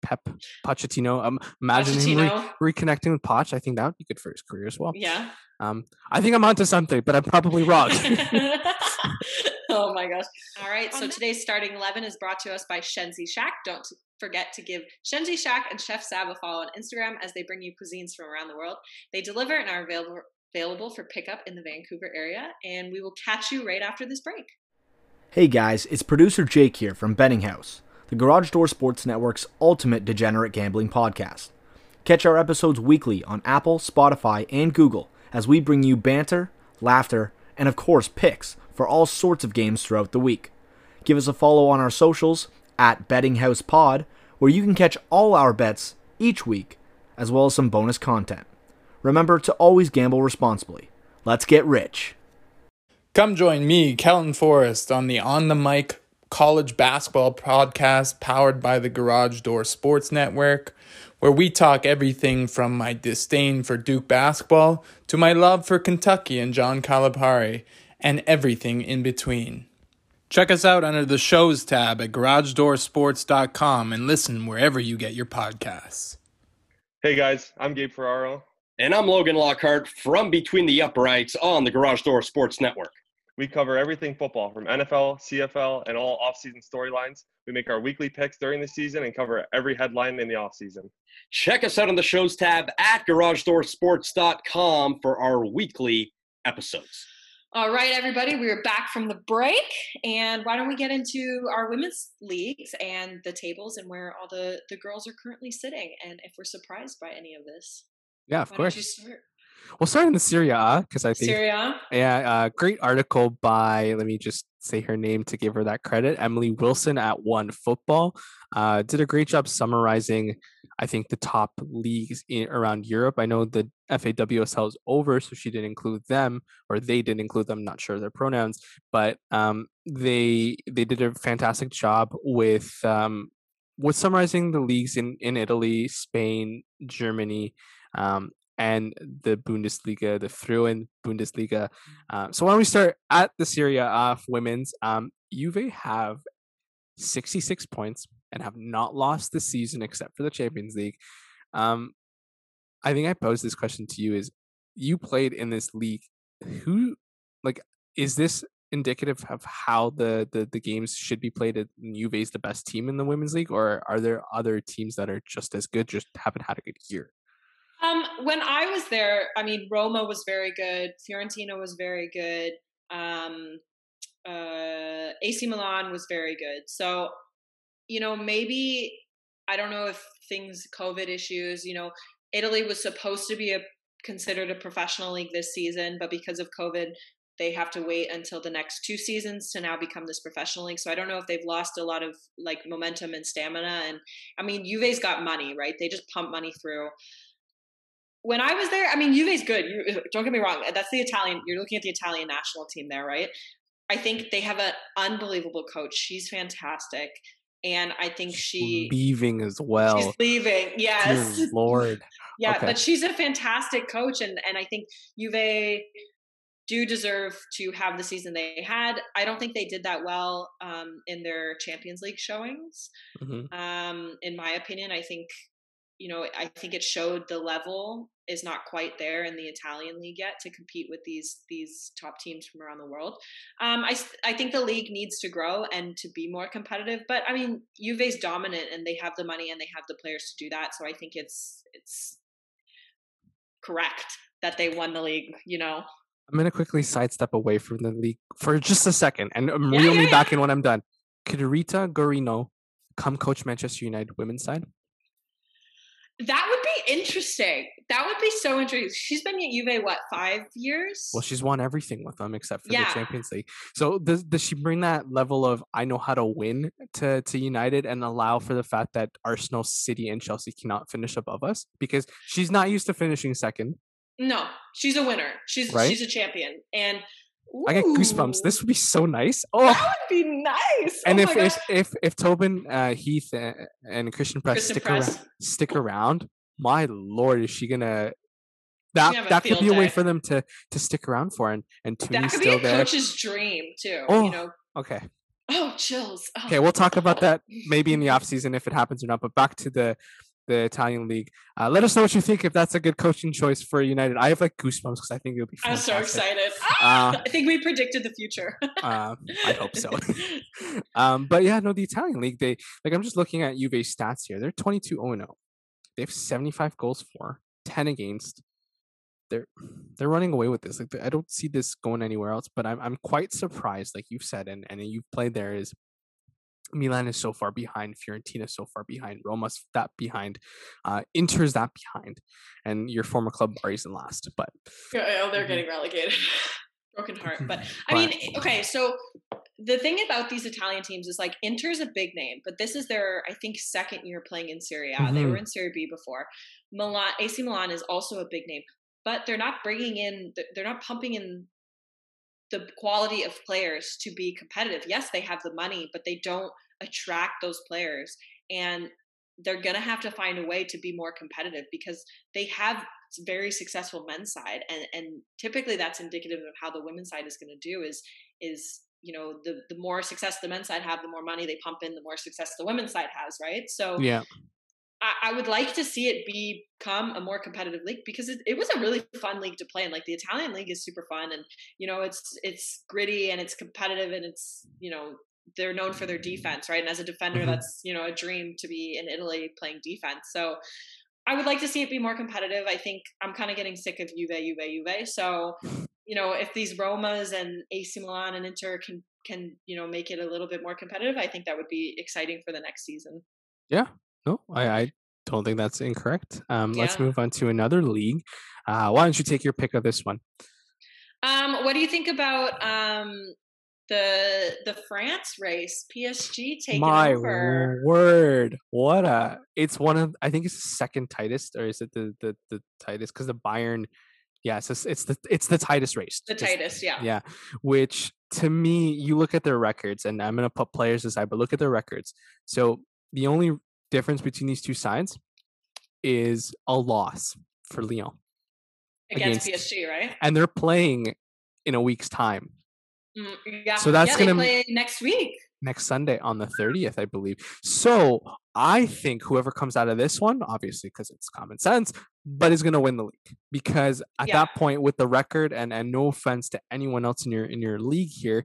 Pep Pochettino. Um, imagine him re- reconnecting with Poch. I think that would be good for his career as well. Yeah. Um, I think I'm onto something, but I'm probably wrong. oh my gosh. All right. So today's starting 11 is brought to us by Shenzi Shack. Don't forget to give Shenzi Shack and Chef Sab a follow on Instagram as they bring you cuisines from around the world. They deliver and are available available for pickup in the Vancouver area. And we will catch you right after this break. Hey guys, it's producer Jake here from Betting House, the Garage Door Sports Network's ultimate degenerate gambling podcast. Catch our episodes weekly on Apple, Spotify, and Google as we bring you banter, laughter, and of course picks for all sorts of games throughout the week. Give us a follow on our socials at Betting House Pod, where you can catch all our bets each week, as well as some bonus content. Remember to always gamble responsibly. Let's get rich. Come join me, Kelton Forrest, on the On the Mic college basketball podcast powered by the Garage Door Sports Network, where we talk everything from my disdain for Duke basketball to my love for Kentucky and John Calipari, and everything in between. Check us out under the shows tab at garagedoorsports.com and listen wherever you get your podcasts. Hey guys, I'm Gabe Ferraro. And I'm Logan Lockhart from Between the Uprights on the Garage Door Sports Network. We cover everything football from NFL, CFL, and all offseason storylines. We make our weekly picks during the season and cover every headline in the offseason. Check us out on the shows tab at garagedoorsports.com for our weekly episodes. All right, everybody, we are back from the break. And why don't we get into our women's leagues and the tables and where all the, the girls are currently sitting and if we're surprised by any of this? yeah, of Why don't you course. start? We'll start in the Serie A because I think Serie A. Yeah, uh, great article by, let me just say her name to give her that credit, Emily Wilson at One Football. Uh, did a great job summarizing I think the top leagues in, around Europe. I know the FAWSL is over, so she didn't include them, or they didn't include them. Not sure their pronouns, but um, they they did a fantastic job with um, with summarizing the leagues in in Italy, Spain, Germany, um, and the Bundesliga, the Frauen Bundesliga. Uh, so why don't we start at the Serie A women's? Um, Juve have 66 points and have not lost the season except for the Champions League. Um, I think I posed this question to you: Is you played in this league? Who, like, is this indicative of how the the, the games should be played? And Juve is the best team in the women's league, or are there other teams that are just as good, just haven't had a good year? Um, when I was there, I mean, Roma was very good. Fiorentina was very good. Um, uh, AC Milan was very good. So, you know, maybe I don't know if things COVID issues. You know, Italy was supposed to be a considered a professional league this season, but because of COVID, they have to wait until the next two seasons to now become this professional league. So I don't know if they've lost a lot of like momentum and stamina. And I mean, Juve's got money, right? They just pump money through when I was there, I mean, Juve's good. You, uh, don't get me wrong. Uh, that's the Italian. You're looking at the Italian national team there, right? I think they have an unbelievable coach. She's fantastic, and I think she leaving as well. She's leaving. Yes, Dear Lord. yeah, Okay. but she's a fantastic coach, and and I think Juve do deserve to have the season they had. I don't think they did that well um, in their Champions League showings. Mhm. Um, in my opinion, I think you know I think it showed the level is not quite there in the Italian league yet to compete with these these top teams from around the world. Um, I I think the league needs to grow and to be more competitive. But I mean, Juve's dominant and they have the money and they have the players to do that. So I think it's it's correct that they won the league. You know. I'm gonna quickly sidestep away from the league for just a second and um, Yeah, reel yeah, me yeah. back in when I'm done. Could Rita Guarino come coach Manchester United women's side? That would interesting. That would be so interesting. She's been at Juve what five years? Well, she's won everything with them except for Yeah. the Champions League. So does does she bring that level of I know how to win to to United and allow for the fact that Arsenal, City, and Chelsea cannot finish above us because she's not used to finishing second. no, she's a winner. She's Right? she's a champion, and I get goosebumps. This would be so nice. Oh, that would be nice. and oh if, if if if Tobin, uh, Heath, uh, and Christen Press stick Press. around, stick around, my lord, is she gonna? That that could be a way day. for them to to stick around for, and and that Tooney's could be still a there. coach's dream too. Oh. You know. Okay, Oh, chills. Oh. okay, we'll talk about that maybe in the off season if it happens or not. But back to the the Italian league. Uh, let us know what you think if that's a good coaching choice for United. I have like goosebumps because I think it would be. I'm so fantastic. excited. Uh, I think we predicted the future. Uh, I hope so. um, but yeah, no, the Italian league, they like I'm just looking at Juve stats here. They're 22 0. They have 75 goals for, 10 against. They're they're running away with this. Like I don't see this going anywhere else. But I'm I'm quite surprised, like you've said, and and you've played there. Is Milan is so far behind, Fiorentina so far behind, Roma's that behind, uh, Inter's that behind, and your former club Bari's in last. But oh, they're Mhm. getting relegated. Broken heart. But I But- mean, okay, so the thing about these Italian teams is like Inter's a big name, but this is their I think second year playing in Serie A. They Mhm. were in Serie B before. Milan, AC Milan is also a big name, but they're not bringing in. They're not pumping in the quality of players to be competitive. Yes, they have the money, but they don't attract those players, and they're gonna have to find a way to be more competitive because they have very successful men's side and and typically that's indicative of how the women's side is going to do is is you know the the more success the men's side have the more money they pump in the more success the women's side has right so yeah, I, I would like to see it become a more competitive league because it, it was a really fun league to play in like the italian league is super fun and you know it's it's gritty and it's competitive and it's you know they're known for their defense right and as a defender Mhm. that's you know a dream to be in italy playing defense so I would like to see it be more competitive. I think I'm kind of getting sick of Juve, Juve, Juve. So, you know, if these Romas and AC Milan and Inter can can you know make it a little bit more competitive, I think that would be exciting for the next season. Yeah, no, I, I don't think that's incorrect. Um, let's move on to another league. Uh, why don't you take your pick of this one? Um, what do you think about um, the the France race, PSG taking My over. word! What a! It's one of I think it's the second tightest, or is it the the the tightest? Because the Bayern, yeah, it's, it's the it's the tightest race. The Just- tightest, yeah. Yeah, which to me, you look at their records, and I'm gonna put players aside, but look at their records. So the only difference between these two sides is a loss for Lyon, Against, against- PSG, right? and they're playing in a week's time. Mm, yeah. So that's yeah, gonna- they play next week. Next Sunday on the 30th, I believe. So I think whoever comes out of this one, obviously because it's common sense, but is going to win the league because at Yeah. that point, with the record and and no offense to anyone else in your in your league here,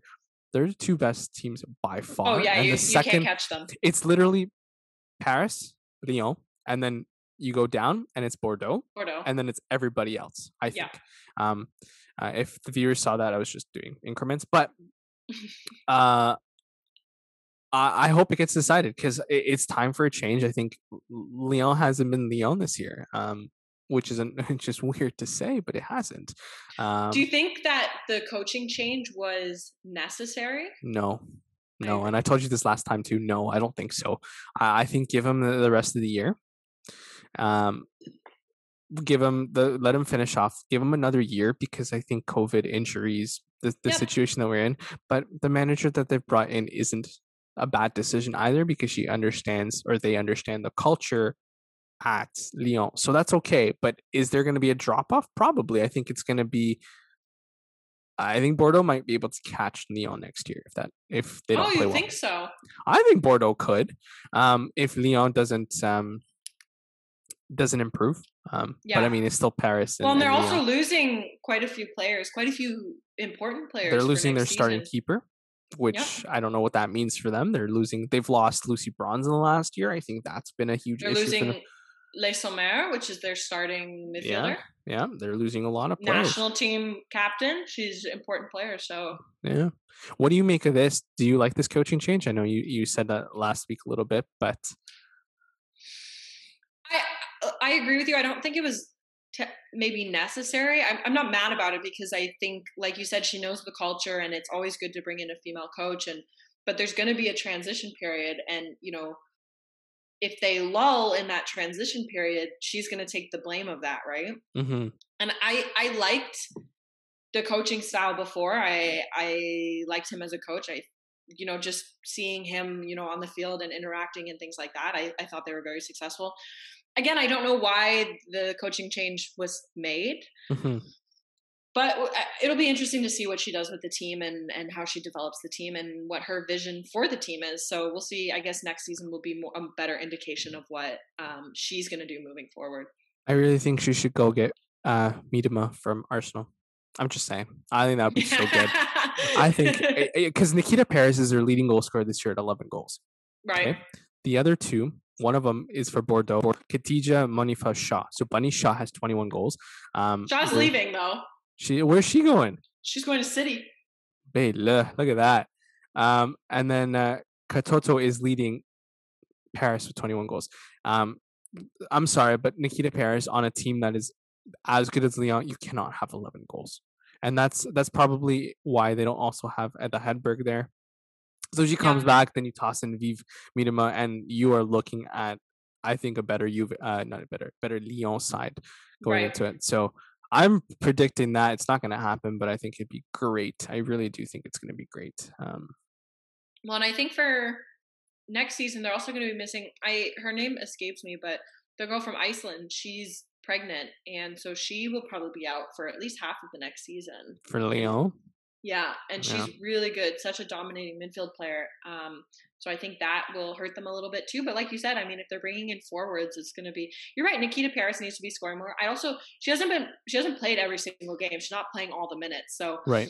they're the two best teams by far. Oh yeah, and you, the you second, can't catch them. it's literally Paris, Lyon, and then you go down and it's Bordeaux, Bordeaux. and then it's everybody else. I Yeah. think. Um, uh, if the viewers saw that, I was just doing increments, but uh, I, hope it gets decided because it's time for a change. I think Lyon hasn't been Lyon this year, um, which isn't is weird to say, but it hasn't. Um, Do you think that the coaching change was necessary? no, no, and I told you this last time too. No, I don't think so. I, I think give him the, the rest of the year. Um, give him the let him finish off. Give him another year because I think COVID injuries, the the Yep. situation that we're in. But the manager that they've brought in isn't a bad decision either because she understands or they understand the culture at Lyon. So that's okay. But is there going to be a drop off? Probably. I think it's going to be. I think Bordeaux might be able to catch Lyon next year if that if they don't oh, play you well. think so? I think Bordeaux could, um, if Lyon doesn't um, doesn't improve. Um, but I mean, it's still Paris. And, Well, and they're and also losing quite a few players, quite a few important players. they're losing their next starting keeper, which I don't know what that means for them. They're losing. They've lost Lucy Bronze in the last year. I think that's been a huge They're issue losing Le Sommer, which is their starting midfielder. Yeah, they're losing a lot of players. National team captain. She's an important player. So Yeah. What do you make of this? Do you like this coaching change? I know you you said that last week a little bit, but I I agree with you. I don't think it was te- maybe necessary. I'm, I'm not mad about it because I think, like you said, she knows the culture, and it's always good to bring in a female coach. And but there's going to be a transition period, and you know, if they lull in that transition period, she's going to take the blame of that, right? hmm and I I liked the coaching style before. I I liked him as a coach. I you know just seeing him you know on the field and interacting and things like that. I I thought they were very successful. Again, I don't know why the coaching change was made, hmm but it'll be interesting to see what she does with the team and and how she develops the team and what her vision for the team is. So we'll see. I guess next season will be more, a better indication of what um, she's going to do moving forward. I really think she should go get uh Miedema from Arsenal. I'm just saying. I think that would be so good. I think because Nikita Parris is their leading goal scorer this year at 11 goals. right. Okay. The other two, one of them is for Bordeaux, Khadija Monifa Shaw. So Bunny Shaw has 21 goals. Um, Shaw's where- leaving though. She where's she going? She's going to City. Babe, look at that. Um, and then uh, Katoto is leading Paris with 21 goals. Um, I'm sorry, but Nikita Parris on a team that is as good as Lyon, you cannot have 11 goals, and that's that's probably why they don't also have Ada Hegerberg there. So she comes Yeah. back, then you toss in Viv Miedema, and you are looking at, I think, a better Juve, uh, not a better, better Lyon side going Right. into it. So I'm predicting that it's not going to happen, but I think it'd be great. I really do think it's going to be great. Um, Well, and I think for next season they're also going to be missing. I her name escapes me, but the girl from Iceland, she's pregnant, and so she will probably be out for at least half of the next season. for Lyon, Yeah, and she's Yeah. really good, such a dominating midfield player. Um, so I think that will hurt them a little bit too. But like you said, I mean, if they're bringing in forwards, it's going to be. You're right. Nikita Parris needs to be scoring more. I also she hasn't been she hasn't played every single game. She's not playing all the minutes. So right?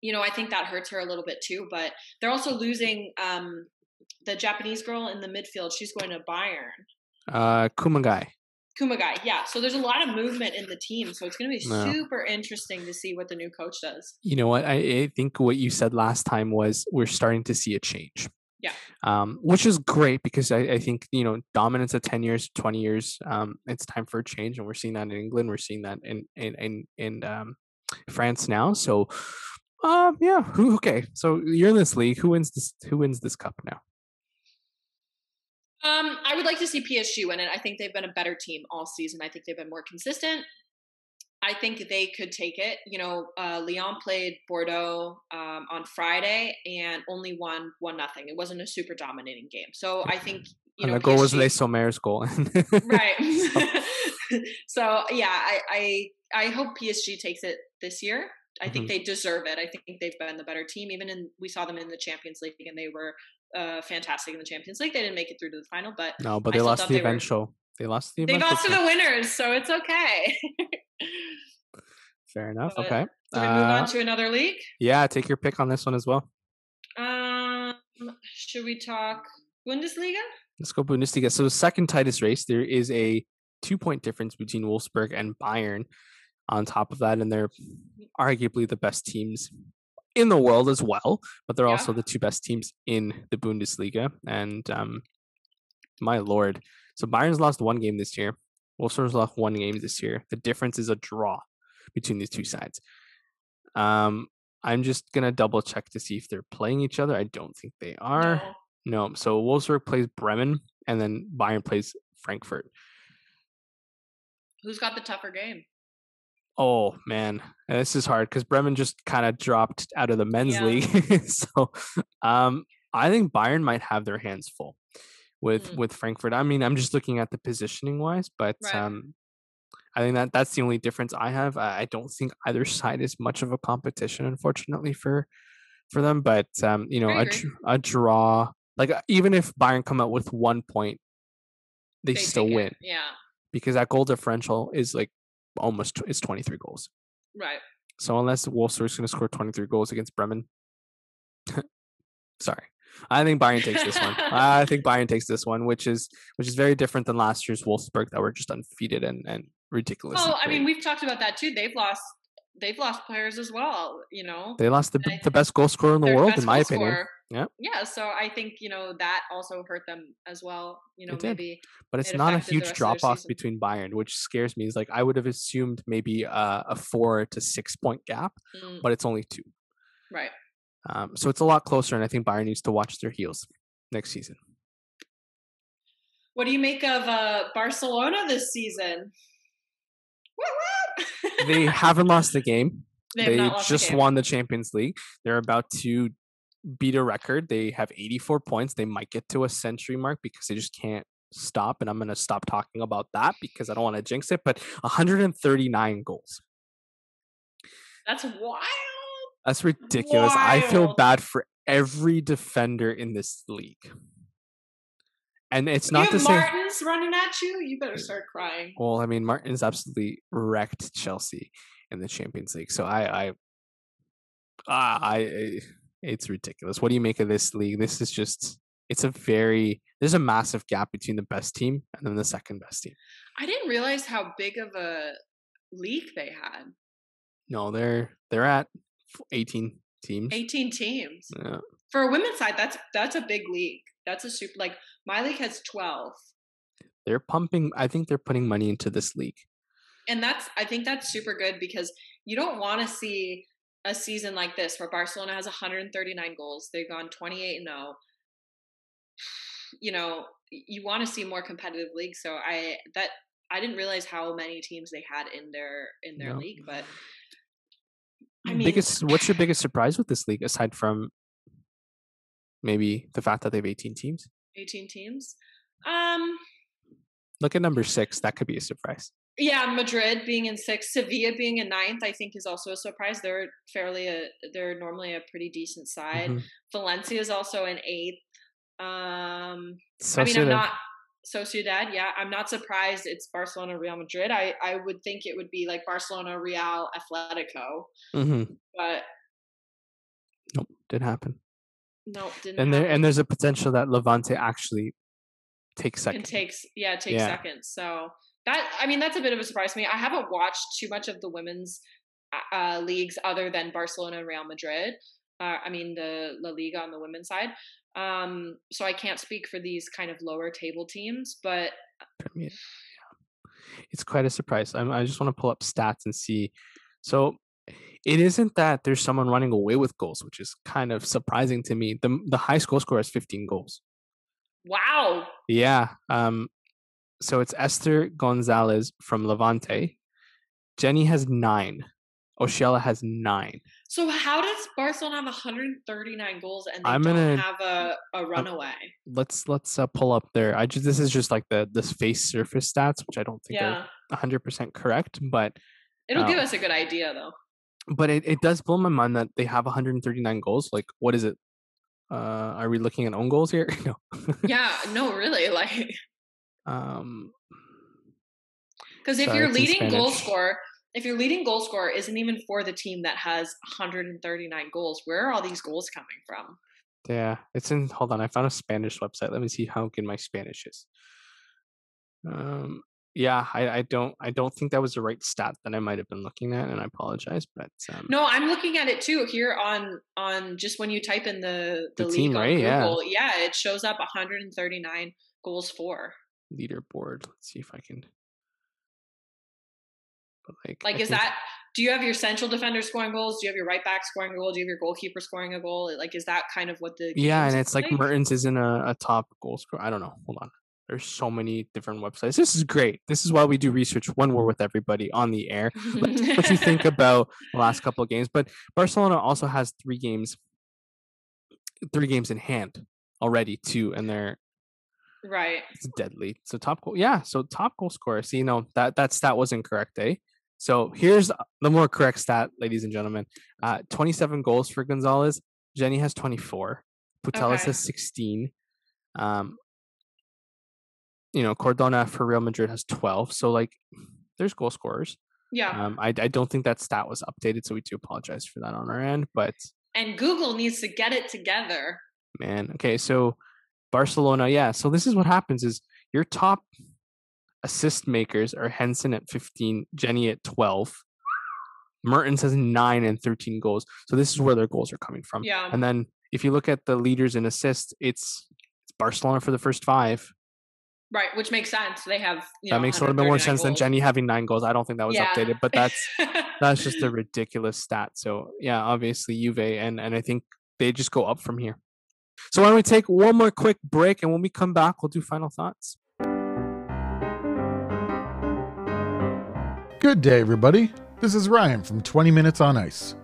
you know, I think that hurts her a little bit too. But they're also losing um, the Japanese girl in the midfield. She's going to Bayern. Uh, Kumagai. Kumagai, yeah. So there's a lot of movement in the team. So it's going to be Yeah. super interesting to see what the new coach does. You know what? I, I think what you said last time was we're starting to see a change. Yeah. Um, which is great because I, I think you know dominance of ten years, twenty years. Um, it's time for a change, and we're seeing that in England. We're seeing that in in in in um, France now. So Um, yeah. Who? Okay, so you're in this league. Who wins this? Who wins this cup now? Um, I would like to see PSG win it. I think they've been a better team all season. I think they've been more consistent. I think they could take it. You know, uh, Lyon played Bordeaux um, on Friday and only won one nothing. It wasn't a super dominating game. So I think you and know the goal was PSG Le Sommer's goal. right. so yeah, I, I I hope PSG takes it this year. I think Mhm. they deserve it. I think they've been the better team. Even in we saw them in the Champions League and they were uh, fantastic in the Champions League. They didn't make it through to the final, but no, but they lost the they were- eventual. They lost the they got to the winners, so it's okay. Fair enough. but- Okay. so we move Uh, on to another league. yeah, take your pick on this one as well. Um, should we talk Bundesliga? Let's go Bundesliga. So the second tightest race, there is a two point difference between Wolfsburg and Bayern. On top of that, and they're arguably the best teams in the world as well, but they're Yeah. also the two best teams in the Bundesliga. And um, my lord, so Bayern's lost one game this year. Wolfsburg's lost one game this year. The difference is a draw between these two sides. Um, I'm just gonna double check to see if they're playing each other. I don't think they are. No. No, so Wolfsburg plays Bremen, and then Bayern plays Frankfurt. Who's got the tougher game? Oh man, this is hard because Bremen just kind of dropped out of the men's Yeah. league. so, um, I think Bayern might have their hands full with Mm. with Frankfurt. I mean, I'm just looking at the positioning wise, but Right. um, I think that that's the only difference I have. I, I don't think either side is much of a competition, unfortunately for for them. But um, you know, a, a draw, like uh, even if Bayern come out with one point, they, still take it. win Yeah, because that goal differential is like almost it's 23 goals. right. So unless Wolfsburg is going to score 23 goals against Bremen, sorry, I think Bayern takes this one. I think Bayern takes this one, which is which is very different than last year's Wolfsburg that were just undefeated and and ridiculous. Well, I mean, we've talked about that too. They've lost. They've lost players as well. You know, they lost the the best goal scorer in the world, in my opinion. scorer. Yep. Yeah, so I think you know that also hurt them as well. You know, It did. maybe But it's it not a huge rest of their drop off season. between Bayern, which scares me. Is like I would have assumed maybe a, a four to six point gap, mm, but it's only two. right. Um, so it's a lot closer, and I think Bayern needs to watch their heels next season. What do you make of uh, Barcelona this season? They haven't lost a game. They they just game. won the Champions League. They're about to beat a record. They have 84 points. They might get to a century mark because they just can't stop. And I'm going to stop talking about that because I don't want to jinx it. But 139 goals. That's wild. That's ridiculous. I feel bad for every defender in this league. And it's not have say. Martens running at you. You better start crying. Well, I mean, Martens absolutely wrecked Chelsea in the Champions League. So I, I, ah, I, I- it's ridiculous. What do you make of this league? This is just, it's a very, there's a massive gap between the best team and then the second best team. I didn't realize how big of a league they had. No, they're they're at 18 teams. 18 teams. Yeah. For a women's side, that's that's a big league. That's a super like my league has 12. They're pumping. I think they're putting money into this league. And that's I think that's super good because you don't want to see a season like this where Barcelona has 139 goals. They've gone 28 and 0. You know, you want to see more competitive leagues. So I that I didn't realize how many teams they had in their in their No. league, but I mean, biggest. What's your biggest surprise with this league aside from maybe the fact that they have 18 teams? 18 teams. Um Look at number six. That could be a surprise. Yeah, Madrid being in sixth, Sevilla being in ninth, I think is also a surprise. They're fairly a they're normally a pretty decent side. Mhm. Valencia is also in eighth. Um, So I mean, I'm not Sociedad. Yeah, I'm not surprised. It's Barcelona, Real Madrid. I I would think it would be like Barcelona, Real, Atletico, hmm but Nope, didn't happen. no, didn't. And there happen. and there's a potential that Levante actually takes second. takes yeah takes Yeah. second. So that I mean that's a bit of a surprise to me. I haven't watched too much of the women's uh, uh, leagues other than Barcelona and Real Madrid. Uh, I mean the La Liga on the women's side. Um, so I can't speak for these kind of lower table teams, but Yeah. It's quite a surprise. I'm, I just want to pull up stats and see. So It isn't that there's someone running away with goals, which is kind of surprising to me. The the highest goal scorer has 15 goals. Wow. Yeah. Um. So it's Esther Gonzalez from Levante. Jenny has nine. Oshoala has nine. So how does Barcelona have 139 goals and they I'm don't gonna- have a, a runaway? Let's let's uh, pull up there. I just this is just like the this face surface stats, which I don't think Yeah. are 100 percent correct, but It'll give Oh. us a good idea though. but it, it does blow my mind that they have 139 goals. Like, what is it? Uh, are we looking at own goals here? no. Yeah, no, really. Like um, because if your leading goal scorer, if your leading goal scorer isn't even for the team that has 139 goals, where are all these goals coming from? yeah, it's in. Hold on, I found a Spanish website. Let me see how good my Spanish is. Um, yeah, I, I don't I don't think that was the right stat that I might have been looking at, and I apologize. But um, No, I'm looking at it too here on on just when you type in the the, The league team, right? Yeah. Google. Yeah, it shows up 139 goals for. Leaderboard. Let's see if I can. But like, Like, I is think- that? Do you have your central defender scoring goals? Do you have your right back scoring a goal? Do you have your goalkeeper scoring a goal? Like, is that kind of what the Yeah, and it's like Martens isn't a, a top goal scorer. I don't know. Hold on. There's so many different websites. This is great. This is why we do research when we're with everybody on the air. What you think about the last couple of games. But Barcelona also has three games, three games in hand already too, and they're right? it's deadly. So top goal, yeah. So top goal scorer. See, you know that that stat was incorrect, eh? So here's the more correct stat, ladies and gentlemen. Uh, 27 goals for Gonzalez. Jenny has 24. Putellas Okay. has 16. Um, you know, Cardona for Real Madrid has 12. So like, there's goal scorers. Yeah. Um, I I don't think that stat was updated, so we do apologize for that on our end. But and Google needs to get it together. man, okay, so Barcelona, yeah. So this is what happens: is your top assist makers are Hansen at 15, Jenny at 12. Martens has nine and 13 goals. So this is where their goals are coming from. Yeah. And then if you look at the leaders in assists, it's it's Barcelona for the first five. Right, which makes sense. They have you that makes a little bit more 139 sense than. Jenny having nine goals. I don't think that was Yeah. updated, but that's that's just a ridiculous stat. So yeah, obviously Juve and and I think they just go up from here. So why don't we take one more quick break and when we come back we'll do final thoughts. Good day, everybody. This is Ryan from 20 Minutes on Ice.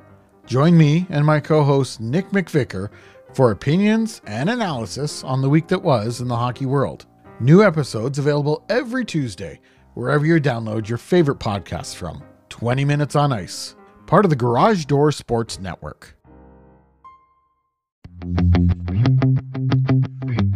Join me and my co host Nick McVicker for opinions and analysis on the week that was in the hockey world. New episodes available every Tuesday, wherever you download your favorite podcasts from. 20 Minutes on Ice, part of the Garage Door Sports Network.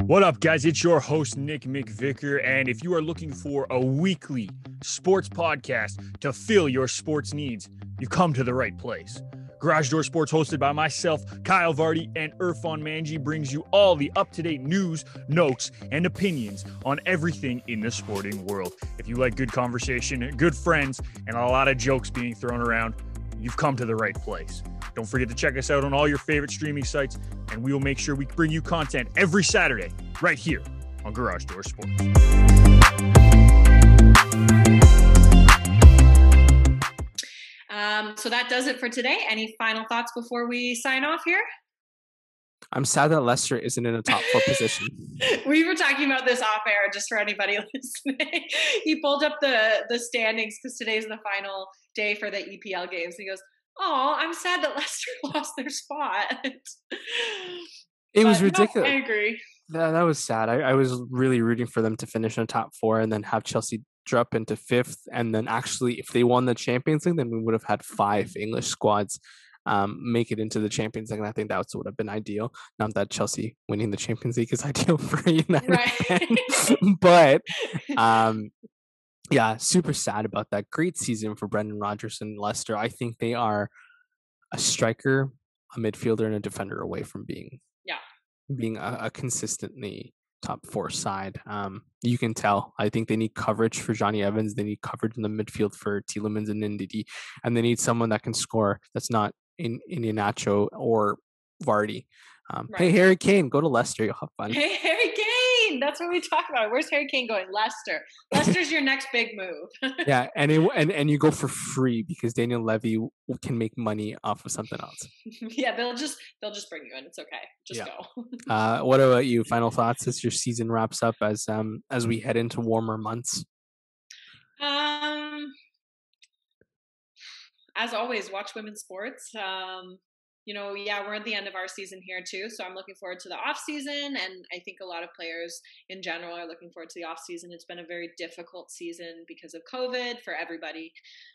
What up, guys? It's your host, Nick McVicker. And if you are looking for a weekly sports podcast to fill your sports needs, you've come to the right place. Garage Door Sports, hosted by myself, Kyle Vardy, and Irfan Manji, brings you all the up to date news, notes, and opinions on everything in the sporting world. If you like good conversation, good friends, and a lot of jokes being thrown around, you've come to the right place. Don't forget to check us out on all your favorite streaming sites, and we will make sure we bring you content every Saturday right here on Garage Door Sports. Um, so that does it for today. Any final thoughts before we sign off here? I'm sad that Leicester isn't in a top four position. we were talking about this off air just for anybody listening. he pulled up the the standings because today's the final day for the EPL games. He goes, "Oh, I'm sad that Leicester lost their spot." It was But, no, ridiculous. I agree. That, that was sad. I, I was really rooting for them to finish in the top four and then have Chelsea drop into fifth. And then actually, if they won the Champions League, then we would have had five English squads um, make it into the Champions League. And I think that would have been ideal. Not that Chelsea winning the Champions League is ideal for United Right. but um, yeah, super sad about that. Great season for Brendan Rodgers and Leicester. I think they are a striker, a midfielder, and a defender away from being Yeah. being a, a consistently top four side. Um, you can tell. I think they need coverage for Jonny Evans. They need coverage in the midfield for Tielemans and Ndidi, and they need someone that can score. That's not in Iheanacho or Vardy. Um, Hey Harry Kane, go to Leicester. You'll have fun. Hey, Harry Kane. Kane. That's what we talk about. Where's Harry Kane going? Leicester. Leicester's your next big move. yeah, and it, and and you go for free because Daniel Levy can make money off of something else. yeah, they'll just they'll just bring you in. It's okay. Just Yeah. go. Uh, what about you? Final thoughts as your season wraps up as um as we head into warmer months. Um, as always, watch women's sports. Um, you know, yeah, we're at the end of our season here too, so I'm looking forward to the off season, and I think a lot of players in general are looking forward to the off season. It's been a very difficult season because of COVID for everybody,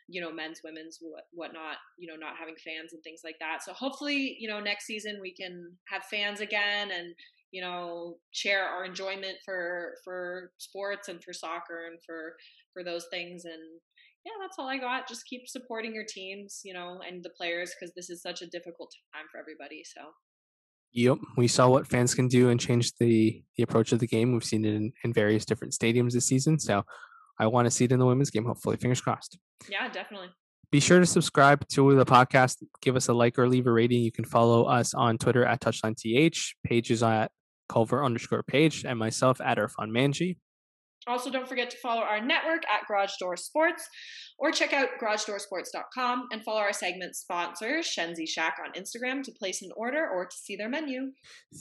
you know, men's, women's, what whatnot. You know, not having fans and things like that. So hopefully, you know, next season we can have fans again and you know share our enjoyment for for sports and for soccer and for for those things and yeah that's all i got just keep supporting your teams you know and the players because this is such a difficult time for everybody so Yep, we saw what fans can do and change the the approach of the game. We've seen it in, in various different stadiums this season, so I want to see it in the women's game. Hopefully, fingers crossed. yeah definitely Be sure to subscribe to the podcast. Give us a like or leave a rating. You can follow us on Twitter at TouchlineTH, Paige's at Culver underscore page, and myself at Irfan Manji. Also don't forget to follow our network at garage door sports or check out garagedoorsports.com and follow our segment sponsor, shenzi shack on instagram to place an order or to see their menu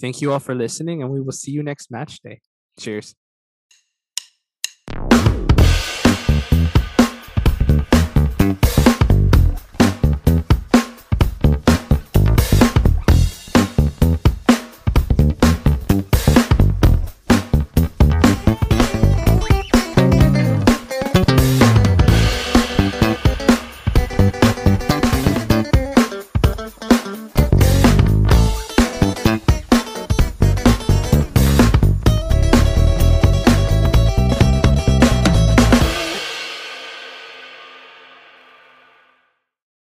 Thank you all for listening, and we will see you next match day. Cheers.